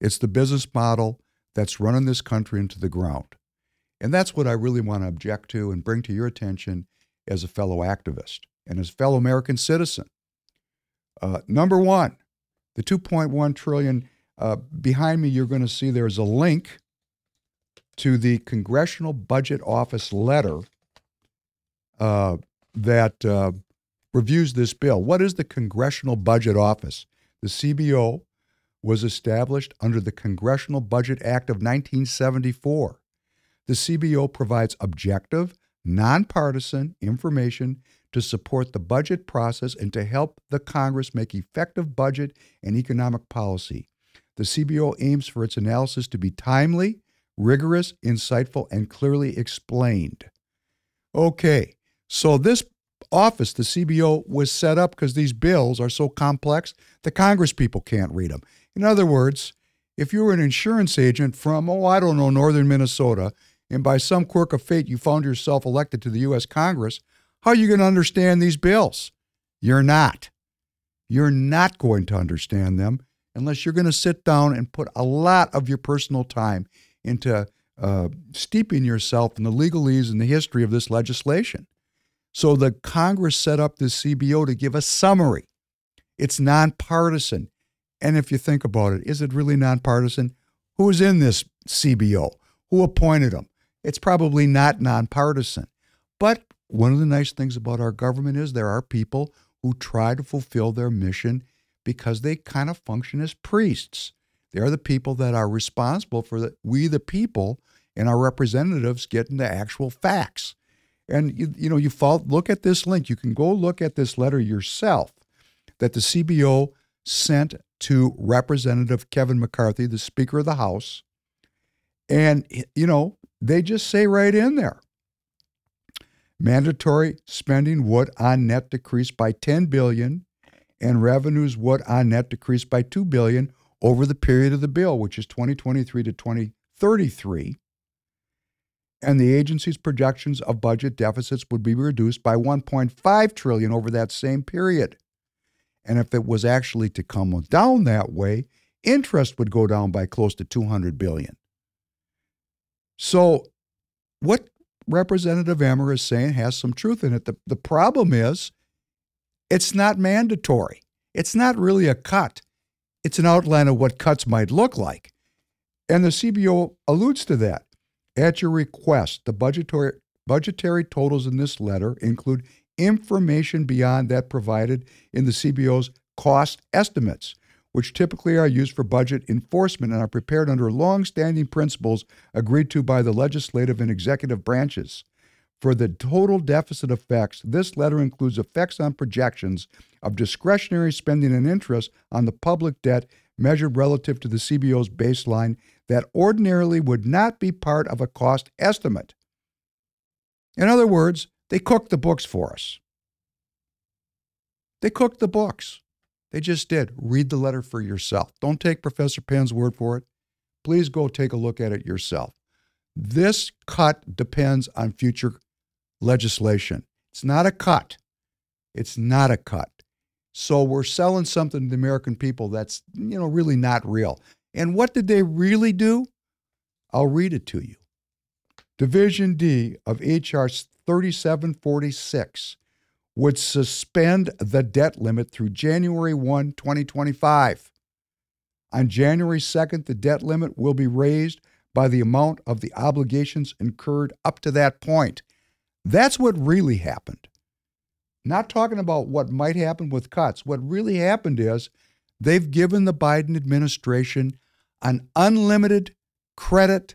It's the business model that's running this country into the ground. And that's what I really want to object to and bring to your attention as a fellow activist and as a fellow American citizen. Uh, number one, the 2.1 trillion uh, behind me, you're going to see there's a link to the Congressional Budget Office letter uh, that uh, reviews this bill. What is the Congressional Budget Office? The CBO was established under the Congressional Budget Act of 1974. The CBO provides objective, nonpartisan information to support the budget process and to help the Congress make effective budget and economic policy. The CBO aims for its analysis to be timely, rigorous, insightful, and clearly explained. Okay, so this office, the CBO, was set up because these bills are so complex, the Congress people can't read them. In other words, if you were an insurance agent from, oh, I don't know, northern Minnesota, and by some quirk of fate you found yourself elected to the U.S. Congress, how are you going to understand these bills? You're not. You're not going to understand them unless you're going to sit down and put a lot of your personal time into uh, steeping yourself in the legalese and the history of this legislation. So the Congress set up this CBO to give a summary. It's nonpartisan. And if you think about it, is it really nonpartisan? Who's in this CBO? Who appointed them? It's probably not nonpartisan. But one of the nice things about our government is there are people who try to fulfill their mission because they kind of function as priests. They're the people that are responsible for the, we, the people, and our representatives getting the actual facts. And you, you know, you fall, look at this link. You can go look at this letter yourself that the CBO sent to Representative Kevin McCarthy, the Speaker of the House. And, you know, they just say right in there mandatory spending would on net decrease by 10 billion and revenues would on net decrease by 2 billion over the period of the bill which is 2023 to 2033 and the agency's projections of budget deficits would be reduced by 1.5 trillion over that same period. And if it was actually to come down that way, interest would go down by close to 200 billion. So what Representative Emmer is saying has some truth in it. The, the problem is it's not mandatory. It's not really a cut. It's an outline of what cuts might look like. And the CBO alludes to that. At your request, the budgetary, budgetary totals in this letter include information beyond that provided in the CBO's cost estimates, which typically are used for budget enforcement and are prepared under long-standing principles agreed to by the legislative and executive branches. For the total deficit effects, this letter includes effects on projections of discretionary spending and interest on the public debt measured relative to the CBO's baseline that ordinarily would not be part of a cost estimate. In other words, they cooked the books for us. They cooked the books. They just did. Read the letter for yourself. Don't take Professor Penn's word for it. Please go take a look at it yourself. This cut depends on future legislation. It's not a cut. It's not a cut. So we're selling something to the American people that's, you know, really not real. And what did they really do? I'll read it to you. Division D of HR 3746 would suspend the debt limit through January 1, 2025. On January 2nd, the debt limit will be raised by the amount of the obligations incurred up to that point. That's what really happened. Not talking about what might happen with cuts. What really happened is they've given the Biden administration an unlimited credit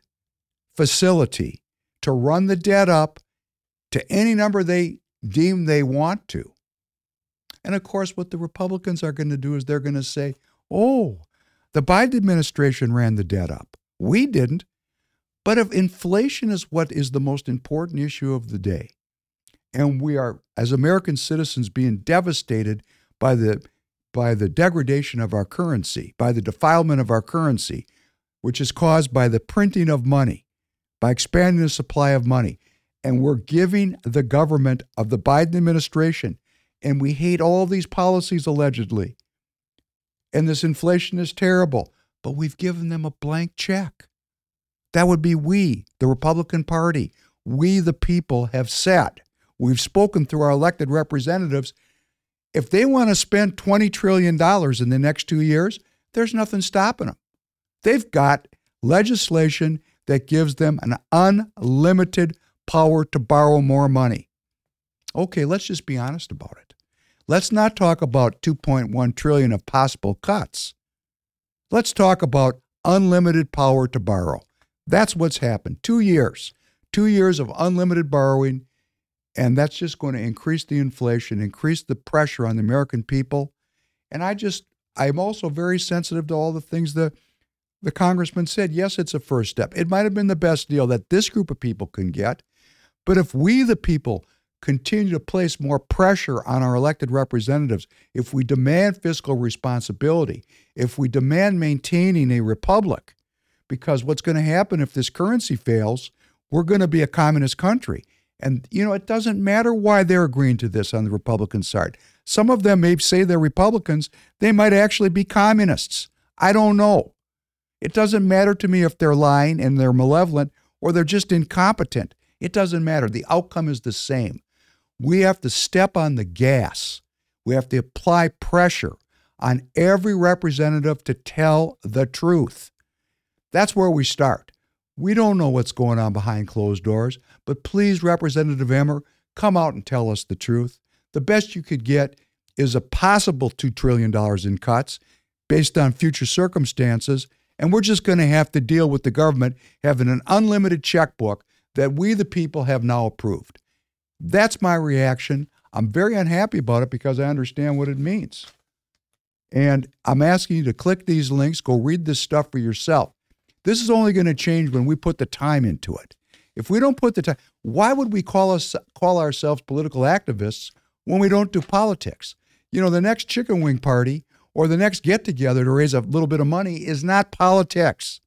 facility to run the debt up to any number they deem they want to. And of course, what the Republicans are going to do is they're going to say, oh, the Biden administration ran the debt up. We didn't. But if inflation is what is the most important issue of the day, and we are, as American citizens, being devastated by the by the degradation of our currency, by the defilement of our currency, which is caused by the printing of money, by expanding the supply of money. And we're giving the government of the Biden administration, and we hate all these policies allegedly. And this inflation is terrible, but we've given them a blank check. That would be we, the Republican Party. We, the people, have said, we've spoken through our elected representatives if they want to spend $20 trillion in the next two years, there's nothing stopping them. They've got legislation that gives them an unlimited power to borrow more money. Okay, let's just be honest about it. Let's not talk about 2.1 trillion of possible cuts. Let's talk about unlimited power to borrow. That's what's happened. 2 years. 2 years of unlimited borrowing and that's just going to increase the inflation, increase the pressure on the American people. And I just, I'm also very sensitive to all the things the, the congressman said. Yes, it's a first step. It might have been the best deal that this group of people can get. But if we, the people, continue to place more pressure on our elected representatives, if we demand fiscal responsibility, if we demand maintaining a republic, because what's going to happen if this currency fails, we're going to be a communist country. And, you know, it doesn't matter why they're agreeing to this on the Republican side. Some of them may say they're Republicans, they might actually be communists. I don't know. It doesn't matter to me if they're lying and they're malevolent or they're just incompetent. It doesn't matter. The outcome is the same. We have to step on the gas. We have to apply pressure on every representative to tell the truth. That's where we start. We don't know what's going on behind closed doors, but please, Representative Emmer, come out and tell us the truth. The best you could get is a possible $2 trillion in cuts based on future circumstances, and we're just going to have to deal with the government having an unlimited checkbook that we, the people, have now approved. That's my reaction. I'm very unhappy about it because I understand what it means. And I'm asking you to click these links, go read this stuff for yourself. This is only going to change when we put the time into it. If we don't put the time, why would we call us call ourselves political activists when we don't do politics? You know, the next chicken wing party or the next get together to raise a little bit of money is not politics.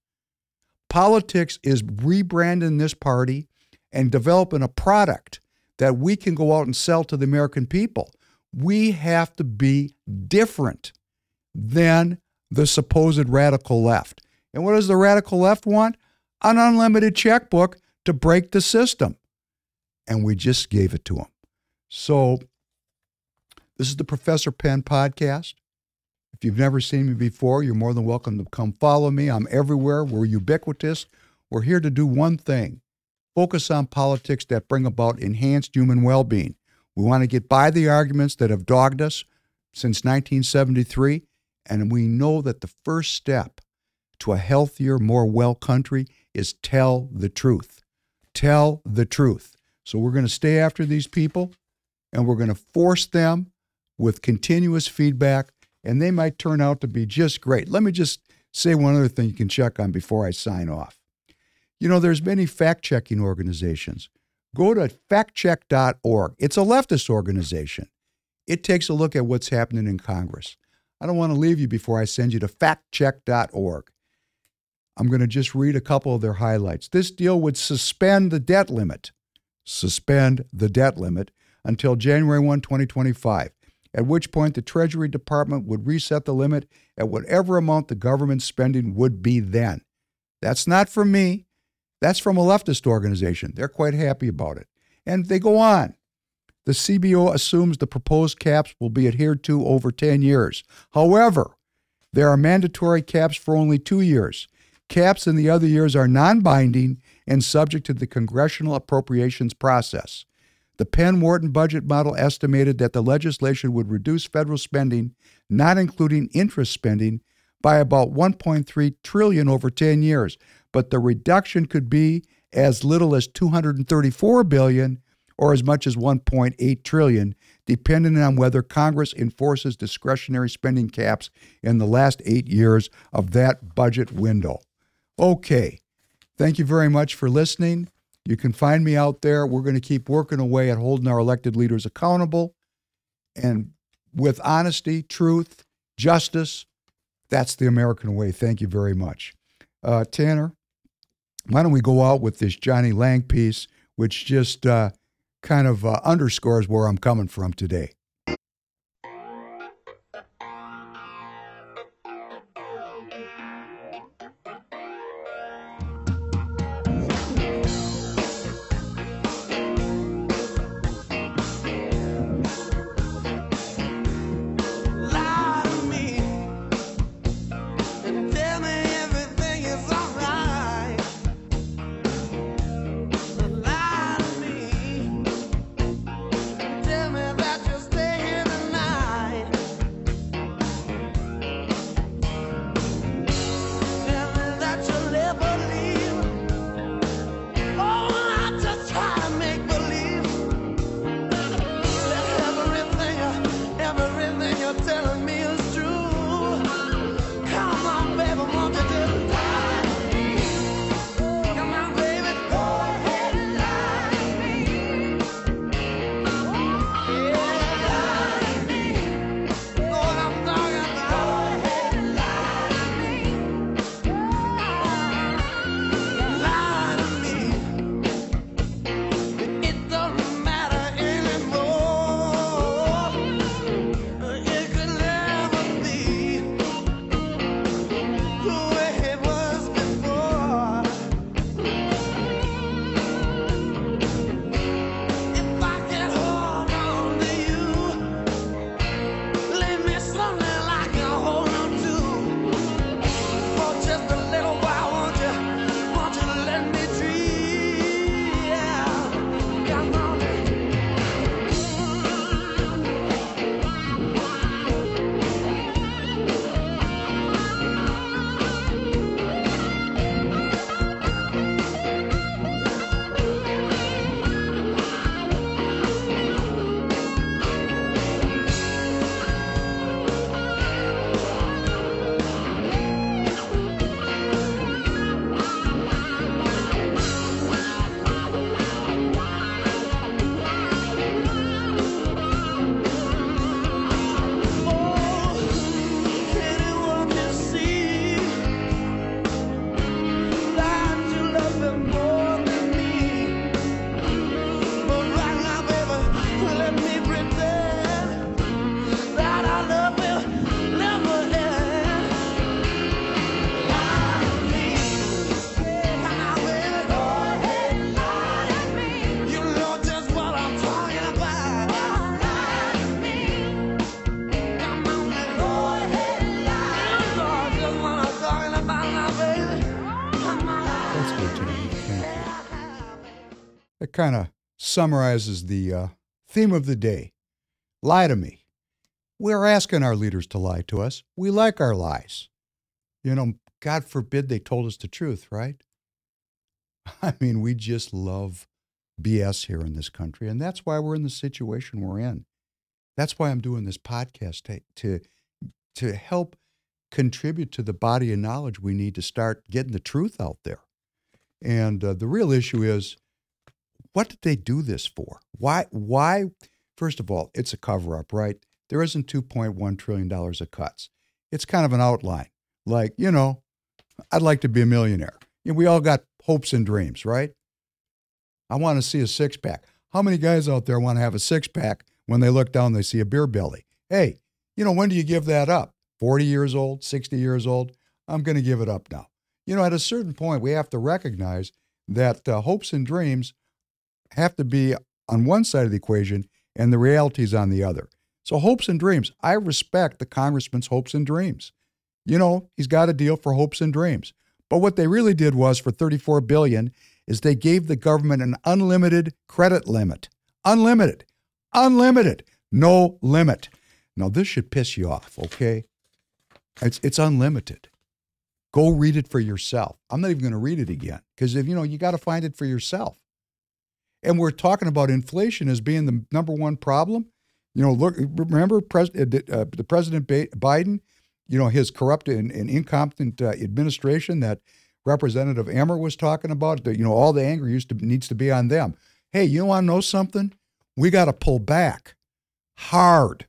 Politics is rebranding this party and developing a product that we can go out and sell to the American people. We have to be different than the supposed radical left. And what does the radical left want? An unlimited checkbook to break the system. And we just gave it to them. So, this is the Professor Penn podcast. If you've never seen me before, you're more than welcome to come follow me. I'm everywhere. We're ubiquitous. We're here to do one thing focus on politics that bring about enhanced human well being. We want to get by the arguments that have dogged us since 1973. And we know that the first step to a healthier, more well country is tell the truth. Tell the truth. So we're going to stay after these people and we're going to force them with continuous feedback, and they might turn out to be just great. Let me just say one other thing you can check on before I sign off. You know, there's many fact-checking organizations. Go to factcheck.org. It's a leftist organization. It takes a look at what's happening in Congress. I don't want to leave you before I send you to factcheck.org. I'm going to just read a couple of their highlights. This deal would suspend the debt limit, suspend the debt limit until January 1, 2025, at which point the Treasury Department would reset the limit at whatever amount the government spending would be then. That's not from me. That's from a leftist organization. They're quite happy about it. And they go on. The CBO assumes the proposed caps will be adhered to over 10 years. However, there are mandatory caps for only two years. Caps in the other years are non binding and subject to the congressional appropriations process. The Penn Wharton budget model estimated that the legislation would reduce federal spending, not including interest spending, by about 1.3 trillion over 10 years, but the reduction could be as little as 234 billion or as much as 1.8 trillion depending on whether Congress enforces discretionary spending caps in the last 8 years of that budget window. Okay. Thank you very much for listening. You can find me out there. We're going to keep working away at holding our elected leaders accountable and with honesty, truth, justice. That's the American way. Thank you very much. Uh, Tanner, why don't we go out with this Jonny Lang piece, which just uh, kind of uh, underscores where I'm coming from today. Summarizes the uh, theme of the day. Lie to me. We're asking our leaders to lie to us. We like our lies. You know, God forbid they told us the truth, right? I mean, we just love BS here in this country. And that's why we're in the situation we're in. That's why I'm doing this podcast to, to, to help contribute to the body of knowledge we need to start getting the truth out there. And uh, the real issue is what did they do this for? Why? Why? First of all, it's a cover up, right? There isn't $2.1 trillion of cuts. It's kind of an outline. Like, you know, I'd like to be a millionaire. You know, we all got hopes and dreams, right? I want to see a six pack. How many guys out there want to have a six pack when they look down, they see a beer belly? Hey, you know, when do you give that up? 40 years old, 60 years old? I'm going to give it up now. You know, at a certain point, we have to recognize that uh, hopes and dreams have to be on one side of the equation and the realities on the other. So, hopes and dreams. I respect the congressman's hopes and dreams. You know, he's got a deal for hopes and dreams. But what they really did was for 34 billion is they gave the government an unlimited credit limit. Unlimited. Unlimited. No limit. Now this should piss you off, okay? It's it's unlimited. Go read it for yourself. I'm not even going to read it again because if you know you got to find it for yourself. And we're talking about inflation as being the number one problem. You know, look, remember Pres- uh, uh the President Biden you know, his corrupt and, and incompetent uh, administration that Representative Emmer was talking about, that, you know, all the anger used to needs to be on them. Hey, you want to know something? We got to pull back hard.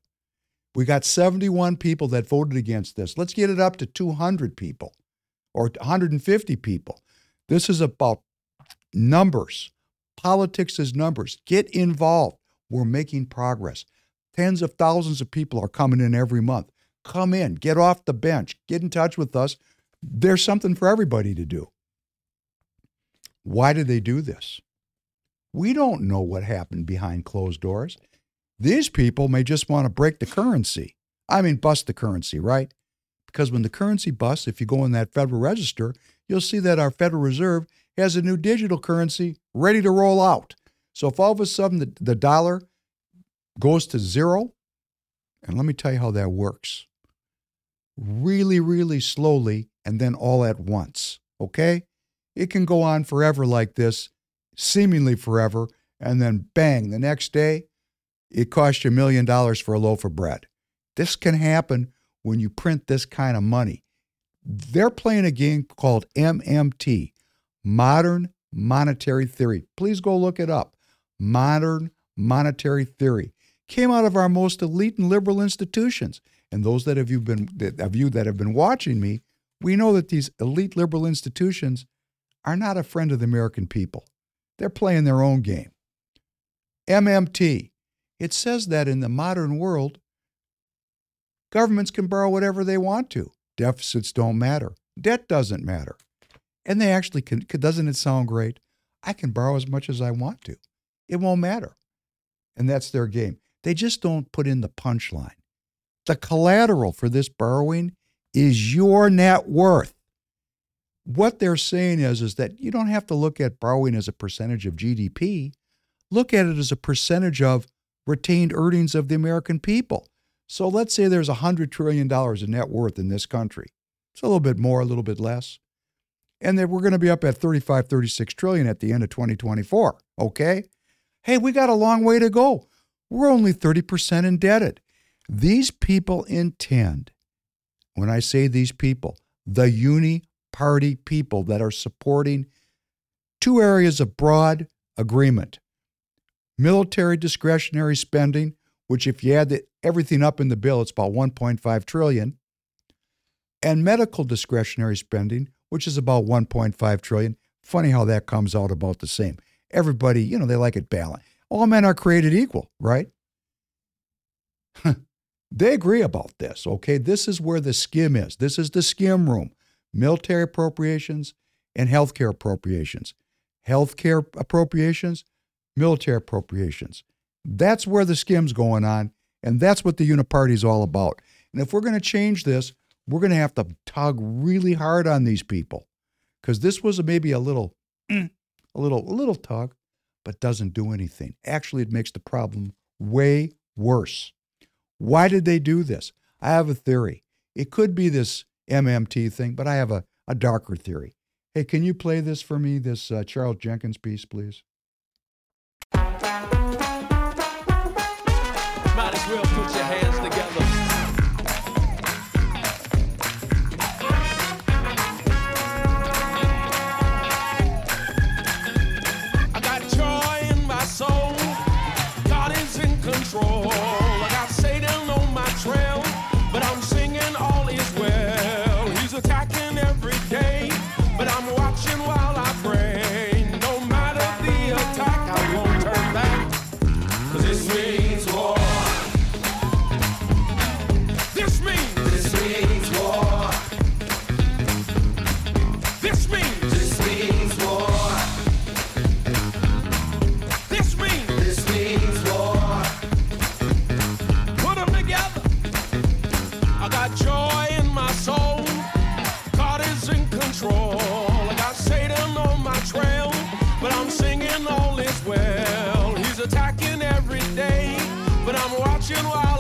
We got 71 people that voted against this. Let's get it up to 200 people or 150 people. This is about numbers. Politics is numbers. Get involved. We're making progress. Tens of thousands of people are coming in every month. Come in, get off the bench, get in touch with us. There's something for everybody to do. Why did they do this? We don't know what happened behind closed doors. These people may just want to break the currency. I mean, bust the currency, right? Because when the currency busts, if you go in that Federal Register, you'll see that our Federal Reserve has a new digital currency ready to roll out. So if all of a sudden the, the dollar goes to zero, and let me tell you how that works really, really slowly, and then all at once. Okay? It can go on forever like this, seemingly forever, and then bang, the next day, it costs you a million dollars for a loaf of bread. This can happen when you print this kind of money. They're playing a game called MMT, Modern Monetary Theory. Please go look it up. Modern Monetary Theory came out of our most elite and liberal institutions. And those that have you been that of you that have been watching me, we know that these elite liberal institutions are not a friend of the American people. They're playing their own game. MMT. It says that in the modern world, governments can borrow whatever they want to. Deficits don't matter. Debt doesn't matter. And they actually can, doesn't it sound great? I can borrow as much as I want to. It won't matter. And that's their game. They just don't put in the punchline. The collateral for this borrowing is your net worth. What they're saying is, is that you don't have to look at borrowing as a percentage of GDP. Look at it as a percentage of retained earnings of the American people. So let's say there's $100 trillion in net worth in this country. It's a little bit more, a little bit less. And that we're going to be up at 35, 36 trillion at the end of 2024. Okay? Hey, we got a long way to go. We're only 30% indebted. These people intend, when I say these people, the uni party people that are supporting two areas of broad agreement military discretionary spending, which, if you add the, everything up in the bill, it's about 1.5 trillion, and medical discretionary spending, which is about 1.5 trillion. Funny how that comes out about the same. Everybody, you know, they like it balanced. All men are created equal, right? They agree about this, okay? This is where the skim is. This is the skim room military appropriations and healthcare appropriations. Healthcare appropriations, military appropriations. That's where the skim's going on, and that's what the uniparty is all about. And if we're going to change this, we're going to have to tug really hard on these people because this was maybe a little, mm, a little, a little tug, but doesn't do anything. Actually, it makes the problem way worse. Why did they do this? I have a theory. It could be this MMT thing, but I have a, a darker theory. Hey, can you play this for me, this uh, Charles Jenkins piece, please? Might as well put your hands continuar.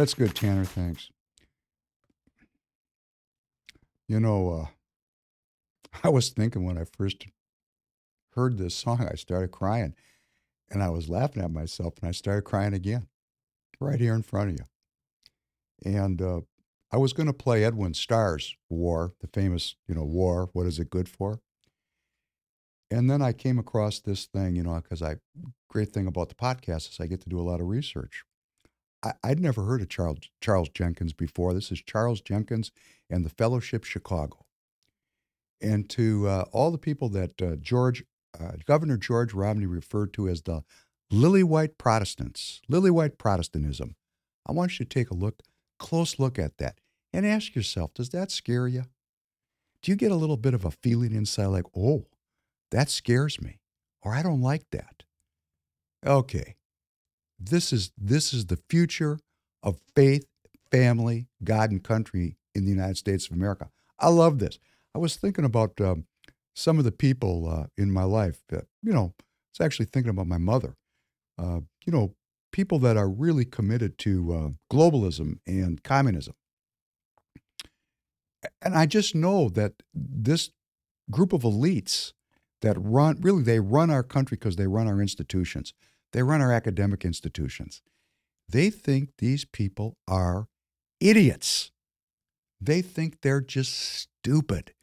That's good, Tanner. Thanks. You know, uh, I was thinking when I first heard this song, I started crying and I was laughing at myself and I started crying again right here in front of you. And uh, I was going to play Edwin Starr's War, the famous, you know, War, what is it good for? And then I came across this thing, you know, because I, great thing about the podcast is I get to do a lot of research I, I'd never heard of Charles, Charles Jenkins before. This is Charles Jenkins and the Fellowship Chicago. And to uh, all the people that uh, George, uh, Governor George Romney referred to as the lily white Protestants, lily white Protestantism, I want you to take a look, close look at that and ask yourself, does that scare you? Do you get a little bit of a feeling inside like, oh, that scares me, or I don't like that? Okay, this is this is the future of faith, family, God, and country in the United States of America. I love this. I was thinking about um, some of the people uh, in my life that you know. I was actually thinking about my mother. Uh, you know, people that are really committed to uh, globalism and communism. And I just know that this group of elites that run really they run our country because they run our institutions. They run our academic institutions. They think these people are idiots. They think they're just stupid.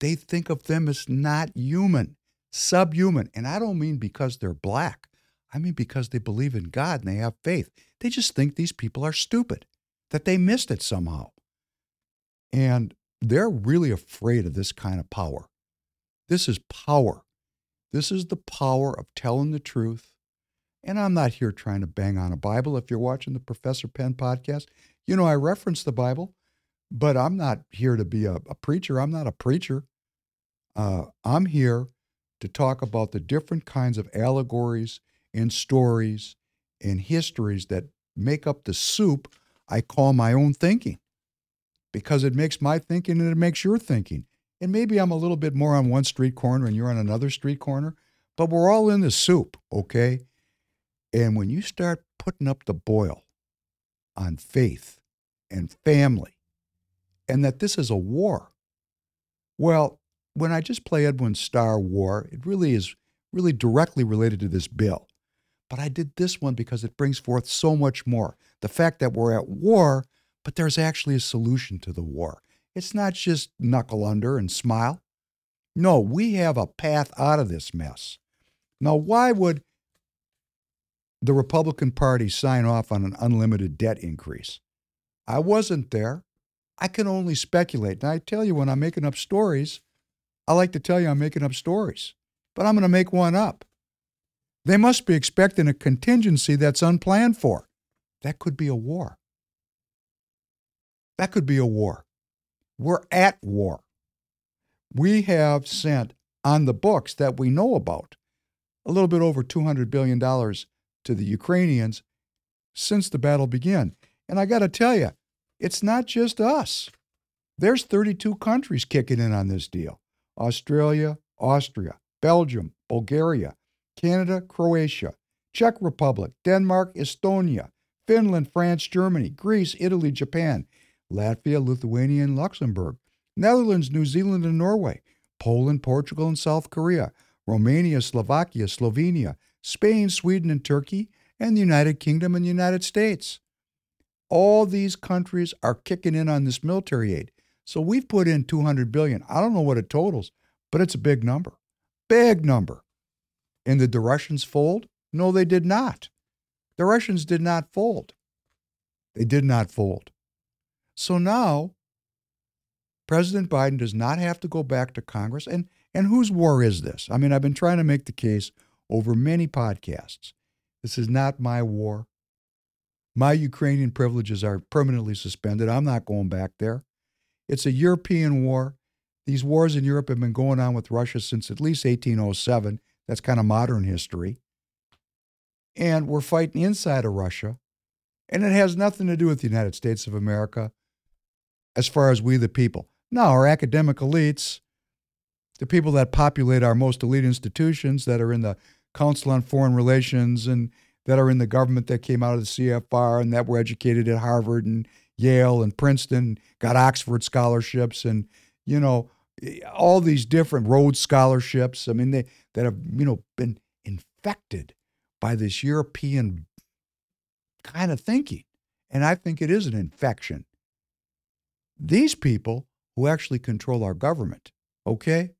They think of them as not human, subhuman. And I don't mean because they're black. I mean because they believe in God and they have faith. They just think these people are stupid, that they missed it somehow. And they're really afraid of this kind of power. This is power. This is the power of telling the truth. And I'm not here trying to bang on a Bible. If you're watching the Professor Penn podcast, you know I reference the Bible, but I'm not here to be a, a preacher. I'm not a preacher. Uh, I'm here to talk about the different kinds of allegories and stories and histories that make up the soup I call my own thinking because it makes my thinking and it makes your thinking. And maybe I'm a little bit more on one street corner and you're on another street corner, but we're all in the soup, okay? And when you start putting up the boil on faith and family, and that this is a war, well, when I just play Edwin Starr War, it really is really directly related to this bill. But I did this one because it brings forth so much more. The fact that we're at war, but there's actually a solution to the war. It's not just knuckle under and smile. No, we have a path out of this mess. Now, why would the Republican Party sign off on an unlimited debt increase? I wasn't there. I can only speculate. And I tell you, when I'm making up stories, I like to tell you I'm making up stories, but I'm going to make one up. They must be expecting a contingency that's unplanned for. That could be a war. That could be a war. We're at war. We have sent on the books that we know about a little bit over $200 billion to the Ukrainians since the battle began. And I got to tell you, it's not just us. There's 32 countries kicking in on this deal Australia, Austria, Belgium, Bulgaria, Canada, Croatia, Czech Republic, Denmark, Estonia, Finland, France, Germany, Greece, Italy, Japan, Latvia, Lithuania, and Luxembourg, Netherlands, New Zealand, and Norway, Poland, Portugal, and South Korea, Romania, Slovakia, Slovenia, Spain, Sweden, and Turkey, and the United Kingdom and the United States. All these countries are kicking in on this military aid. So we've put in 200 billion. I don't know what it totals, but it's a big number. Big number. And did the Russians fold? No, they did not. The Russians did not fold. They did not fold. So now President Biden does not have to go back to Congress. And, and whose war is this? I mean, I've been trying to make the case over many podcasts. This is not my war. My Ukrainian privileges are permanently suspended. I'm not going back there. It's a European war. These wars in Europe have been going on with Russia since at least 1807. That's kind of modern history. And we're fighting inside of Russia. And it has nothing to do with the United States of America as far as we the people. Now, our academic elites, the people that populate our most elite institutions that are in the Council on Foreign Relations and that are in the government that came out of the CFR and that were educated at Harvard and Yale and Princeton, got Oxford scholarships, and, you know, all these different Rhodes scholarships. I mean, they that have you know been infected by this European kind of thinking, and I think it is an infection. These people who actually control our government, okay?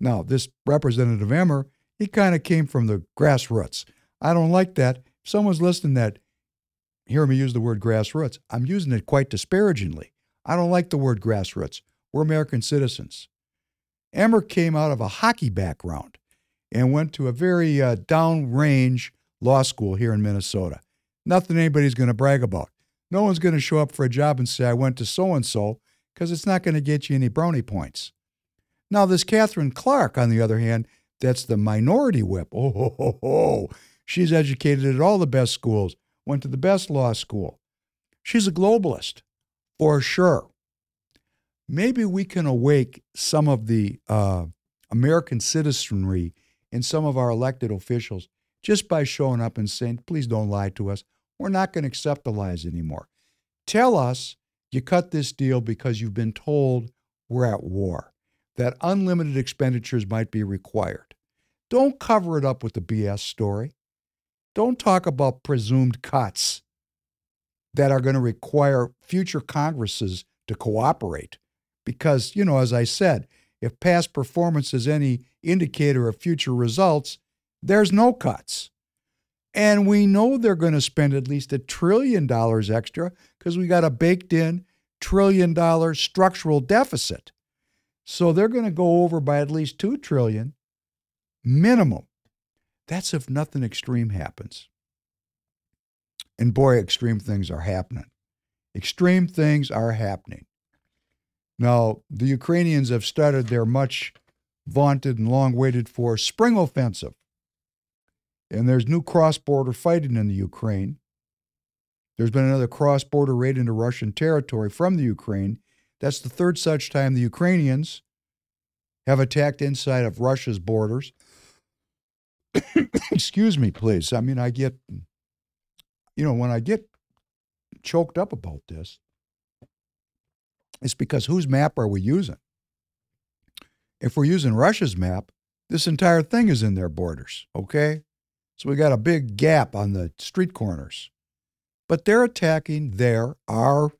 Now, this Representative Emmer, he kind of came from the grassroots. I don't like that. If someone's listening that hear me use the word grassroots, I'm using it quite disparagingly. I don't like the word grassroots. We're American citizens. Emmer came out of a hockey background and went to a very uh, downrange law school here in Minnesota. Nothing anybody's going to brag about. No one's going to show up for a job and say, I went to so and so, because it's not going to get you any brownie points. Now, this Katherine Clark, on the other hand, that's the minority whip. Oh, ho, ho, ho. she's educated at all the best schools, went to the best law school. She's a globalist, for sure. Maybe we can awake some of the uh, American citizenry and some of our elected officials just by showing up and saying, please don't lie to us. We're not going to accept the lies anymore. Tell us you cut this deal because you've been told we're at war, that unlimited expenditures might be required. Don't cover it up with the BS story. Don't talk about presumed cuts that are going to require future Congresses to cooperate. Because, you know, as I said, if past performance is any indicator of future results, there's no cuts. And we know they're going to spend at least a trillion dollars extra because we got a baked in trillion dollar structural deficit. So they're going to go over by at least 2 trillion minimum. That's if nothing extreme happens. And boy, extreme things are happening. Extreme things are happening. Now, the Ukrainians have started their much vaunted and long waited for spring offensive. And there's new cross border fighting in the Ukraine. There's been another cross border raid into Russian territory from the Ukraine. That's the third such time the Ukrainians have attacked inside of Russia's borders. Excuse me, please. I mean, I get, you know, when I get choked up about this, it's because whose map are we using? If we're using Russia's map, this entire thing is in their borders, okay? So we got a big gap on the street corners. But they're attacking their, our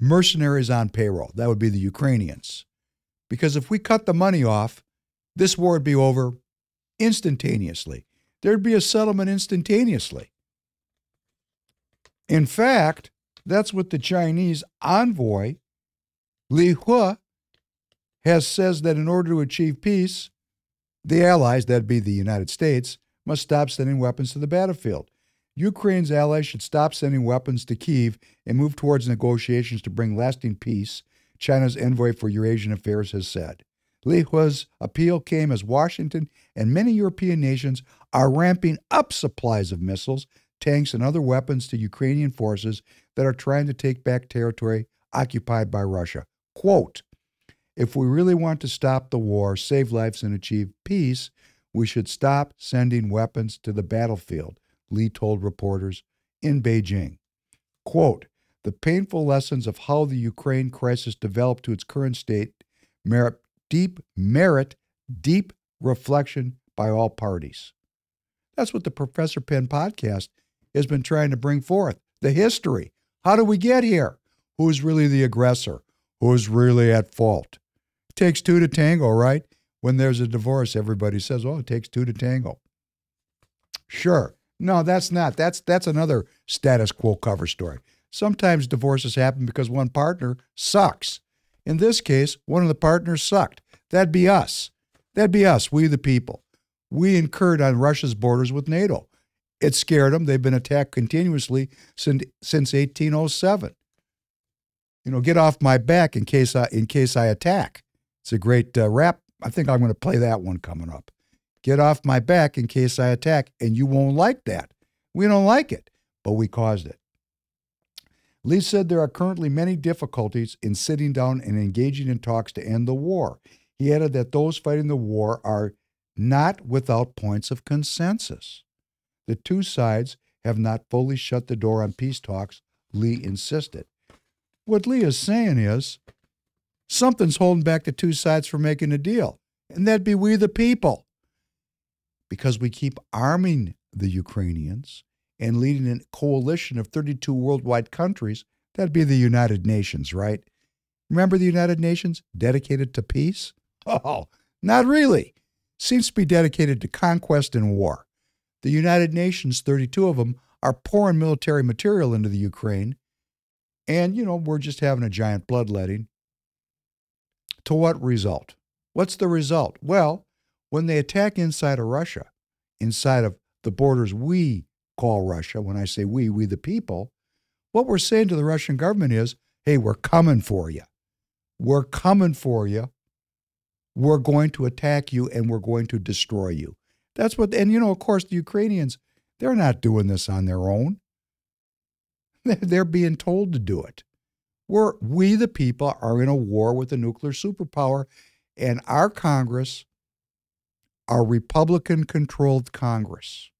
mercenaries on payroll. That would be the Ukrainians. Because if we cut the money off, this war would be over instantaneously. There'd be a settlement instantaneously. In fact, that's what the Chinese envoy, Li Hua, has says that in order to achieve peace, the allies, that'd be the United States, must stop sending weapons to the battlefield. Ukraine's allies should stop sending weapons to Kiev and move towards negotiations to bring lasting peace, China's envoy for Eurasian affairs has said. Li Hua's appeal came as Washington and many European nations are ramping up supplies of missiles, tanks, and other weapons to Ukrainian forces that are trying to take back territory occupied by Russia. Quote If we really want to stop the war, save lives, and achieve peace, we should stop sending weapons to the battlefield, Li told reporters in Beijing. Quote The painful lessons of how the Ukraine crisis developed to its current state merit deep merit deep reflection by all parties. That's what the Professor Penn podcast has been trying to bring forth. The history. How do we get here? Who's really the aggressor? Who's really at fault? It takes two to tango, right? When there's a divorce, everybody says, "Oh, it takes two to tango." Sure. No, that's not. That's that's another status quo cover story. Sometimes divorces happen because one partner sucks. In this case, one of the partners sucked. That'd be us. That'd be us, we the people. We incurred on Russia's borders with NATO. It scared them. They've been attacked continuously since, since 1807. You know, get off my back in case I in case I attack. It's a great uh, rap. I think I'm going to play that one coming up. Get off my back in case I attack, and you won't like that. We don't like it, but we caused it. Li said there are currently many difficulties in sitting down and engaging in talks to end the war. He added that those fighting the war are not without points of consensus. The two sides have not fully shut the door on peace talks, Li insisted. What Li is saying is Something's holding back the two sides from making a deal, and that'd be we the people. Because we keep arming the Ukrainians and leading a coalition of 32 worldwide countries, that'd be the United Nations, right? Remember the United Nations dedicated to peace? Oh, not really. Seems to be dedicated to conquest and war. The United Nations, 32 of them, are pouring military material into the Ukraine. And, you know, we're just having a giant bloodletting. To what result? What's the result? Well, when they attack inside of Russia, inside of the borders we call Russia, when I say we, we the people, what we're saying to the Russian government is, hey, we're coming for you. We're coming for you. We're going to attack you and we're going to destroy you. That's what, and you know, of course, the Ukrainians, they're not doing this on their own. They're being told to do it. We're, we, the people, are in a war with a nuclear superpower, and our Congress, our Republican controlled Congress,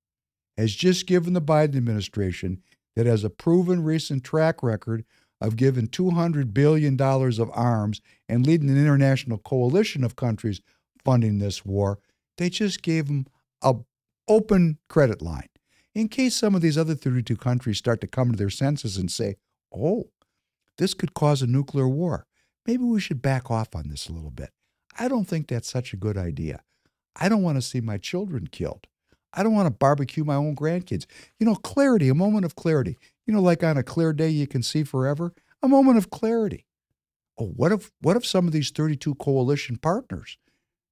has just given the Biden administration, that has a proven recent track record of giving $200 billion of arms and leading an international coalition of countries funding this war, they just gave them a open credit line in case some of these other 32 countries start to come to their senses and say, "Oh, this could cause a nuclear war. Maybe we should back off on this a little bit." I don't think that's such a good idea. I don't want to see my children killed. I don't want to barbecue my own grandkids. You know, clarity, a moment of clarity. You know, like on a clear day you can see forever, a moment of clarity. Oh, what if what if some of these 32 coalition partners,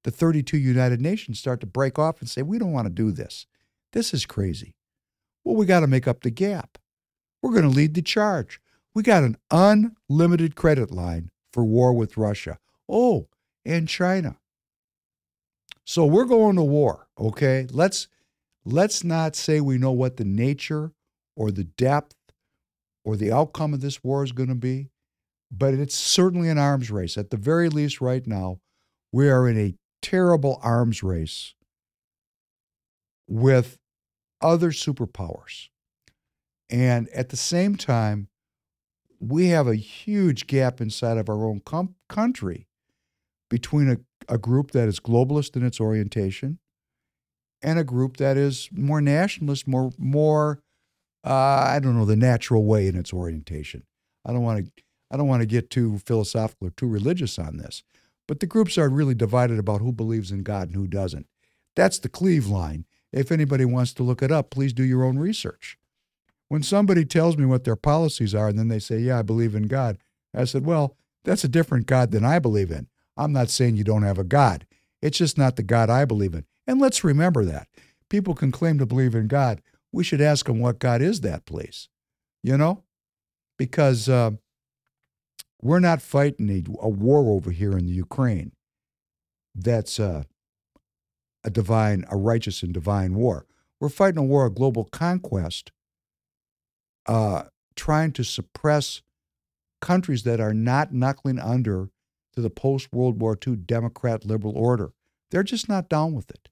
the 32 United Nations start to break off and say, "We don't want to do this. This is crazy." Well, we got to make up the gap. We're going to lead the charge. We got an unlimited credit line for war with Russia. Oh, and China. So we're going to war, okay? Let's let's not say we know what the nature or the depth or the outcome of this war is going to be, but it's certainly an arms race. At the very least, right now, we are in a terrible arms race with other superpowers. And at the same time, we have a huge gap inside of our own com- country between a, a group that is globalist in its orientation and a group that is more nationalist, more more uh, I don't know the natural way in its orientation. I don't want to I don't want to get too philosophical or too religious on this, but the groups are really divided about who believes in God and who doesn't. That's the cleave line. If anybody wants to look it up, please do your own research. When somebody tells me what their policies are and then they say, "Yeah, I believe in God," I said, "Well, that's a different God than I believe in." I'm not saying you don't have a God. It's just not the God I believe in. And let's remember that. People can claim to believe in God. We should ask them what God is that, please. You know? Because uh, we're not fighting a, a, war over here in the Ukraine that's uh, a divine, a righteous and divine war. We're fighting a war of global conquest, uh, trying to suppress countries that are not knuckling under to the post World War II Democrat liberal order. They're just not down with it.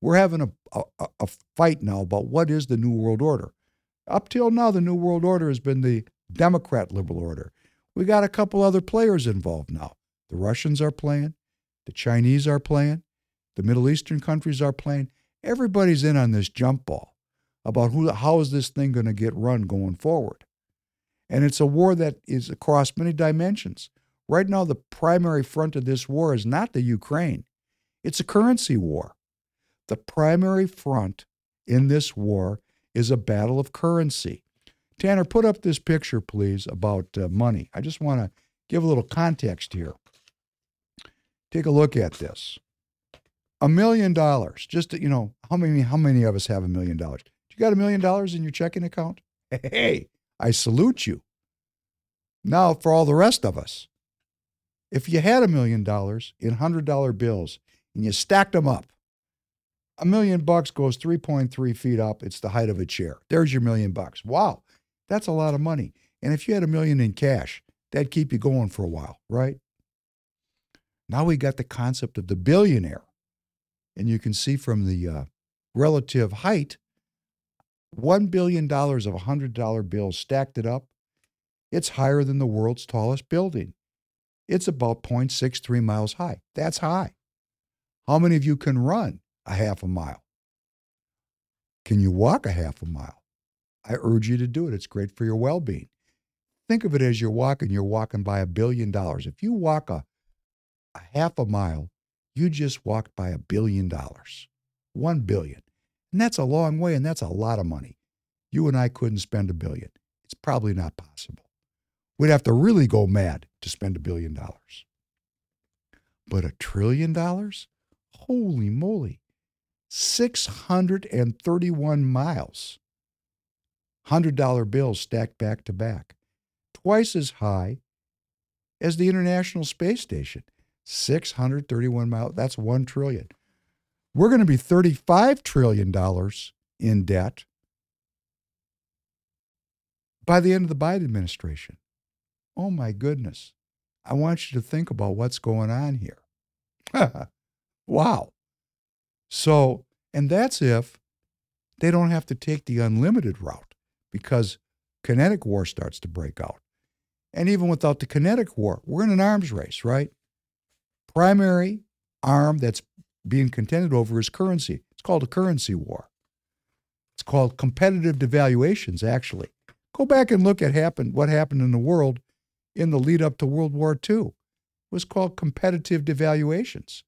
We're having a, a, a, fight now about what is the New World Order. Up till now, the New World Order has been the Democrat liberal order. We got a couple other players involved now. The Russians are playing, the Chinese are playing, the Middle Eastern countries are playing. Everybody's in on this jump ball about who, how is this thing going to get run going forward. And it's a war that is across many dimensions. Right now, the primary front of this war is not the Ukraine, it's a currency war. The primary front in this war is a battle of currency. Tanner, put up this picture, please, about uh, money. I just want to give a little context here. Take a look at this. A million dollars. Just to, you know, how many how many of us have a million dollars? You got a million dollars in your checking account? Hey, I salute you. Now for all the rest of us. If you had a million dollars in $100 bills and you stacked them up, a million bucks goes 3.3 feet up. It's the height of a chair. There's your million bucks. Wow, that's a lot of money. And if you had a million in cash, that'd keep you going for a while, right? Now we got the concept of the billionaire. And you can see from the uh, relative height, $1 billion of $100 bills stacked it up. It's higher than the world's tallest building. It's about 0.63 miles high. That's high. How many of you can run a half a mile? Can you walk a half a mile? I urge you to do it. It's great for your well being. Think of it as you're walking, you're walking by a billion dollars. If you walk a, a half a mile, you just walked by a billion dollars. One billion. And that's a long way, and that's a lot of money. You and I couldn't spend a billion. It's probably not possible. We'd have to really go mad to spend a billion dollars. But a trillion dollars? Holy moly. 631 miles. $100 bills stacked back to back. Twice as high as the International Space Station. 631 miles. That's 1 trillion. We're going to be $35 trillion in debt by the end of the Biden administration. Oh my goodness. I want you to think about what's going on here. wow. So, and that's if they don't have to take the unlimited route because kinetic war starts to break out. And even without the kinetic war, we're in an arms race, right? Primary arm that's being contended over is currency. It's called a currency war. It's called competitive devaluations, actually. Go back and look at happen, what happened in the world in the lead up to World War II. Was called competitive devaluations.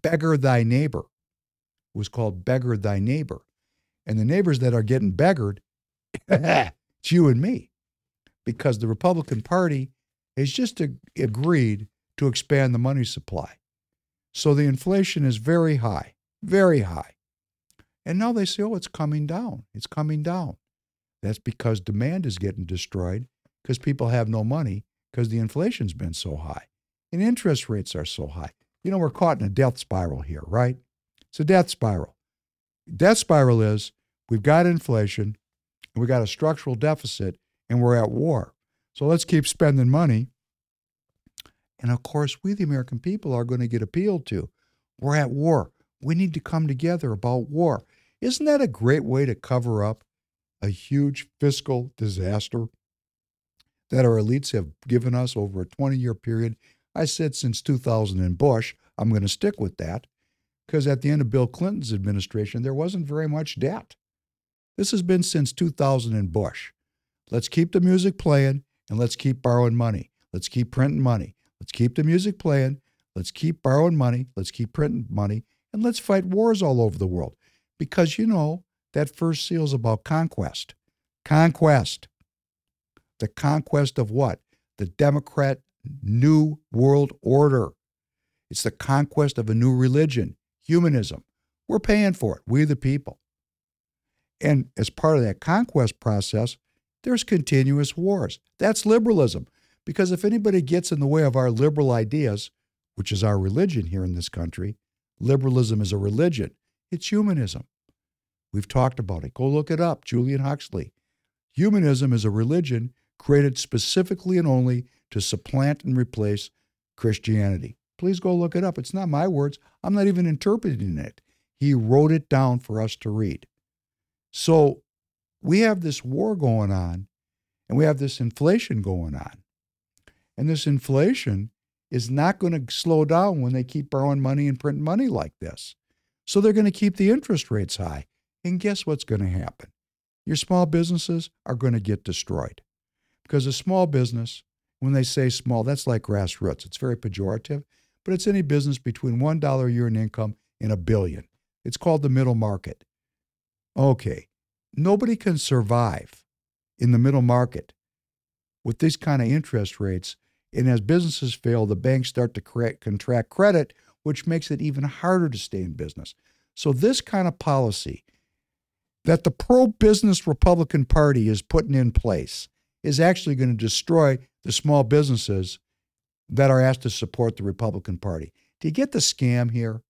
Beggar thy neighbor was called beggar thy neighbor. And the neighbors that are getting beggared, it's you and me. Because the Republican Party has just ag- agreed to expand the money supply. So the inflation is very high, very high. And now they say, oh, it's coming down. It's coming down. That's because demand is getting destroyed because people have no money because the inflation's been so high and interest rates are so high. You know, we're caught in a death spiral here, right? It's a death spiral. Death spiral is we've got inflation, we've got a structural deficit, and we're at war. So let's keep spending money. And of course, we, the American people, are going to get appealed to. We're at war. We need to come together about war. Isn't that a great way to cover up a huge fiscal disaster that our elites have given us over a 20 year period? I said since 2000 in Bush, I'm going to stick with that because at the end of Bill Clinton's administration, there wasn't very much debt. This has been since 2000 in Bush. Let's keep the music playing and let's keep borrowing money. Let's keep printing money. Let's keep the music playing. Let's keep borrowing money. Let's keep printing money. And let's fight wars all over the world. Because, you know, that first seal is about conquest. Conquest. The conquest of what? The Democrat New World Order. It's the conquest of a new religion, humanism. We're paying for it, we the people. And as part of that conquest process, there's continuous wars. That's liberalism. Because if anybody gets in the way of our liberal ideas, which is our religion here in this country, liberalism is a religion, it's humanism. We've talked about it. Go look it up, Julian Huxley. Humanism is a religion created specifically and only to supplant and replace Christianity. Please go look it up. It's not my words. I'm not even interpreting it. He wrote it down for us to read. So we have this war going on and we have this inflation going on. And this inflation is not going to slow down when they keep borrowing money and printing money like this. So they're going to keep the interest rates high. And guess what's going to happen? Your small businesses are going to get destroyed. Because a small business, when they say small, that's like grassroots. It's very pejorative, but it's any business between $1 a year in income and a billion. It's called the middle market. Okay, nobody can survive in the middle market with these kind of interest rates. And as businesses fail, the banks start to contract credit, which makes it even harder to stay in business. So, this kind of policy that the pro business Republican Party is putting in place is actually going to destroy the small businesses that are asked to support the Republican Party. Do you get the scam here?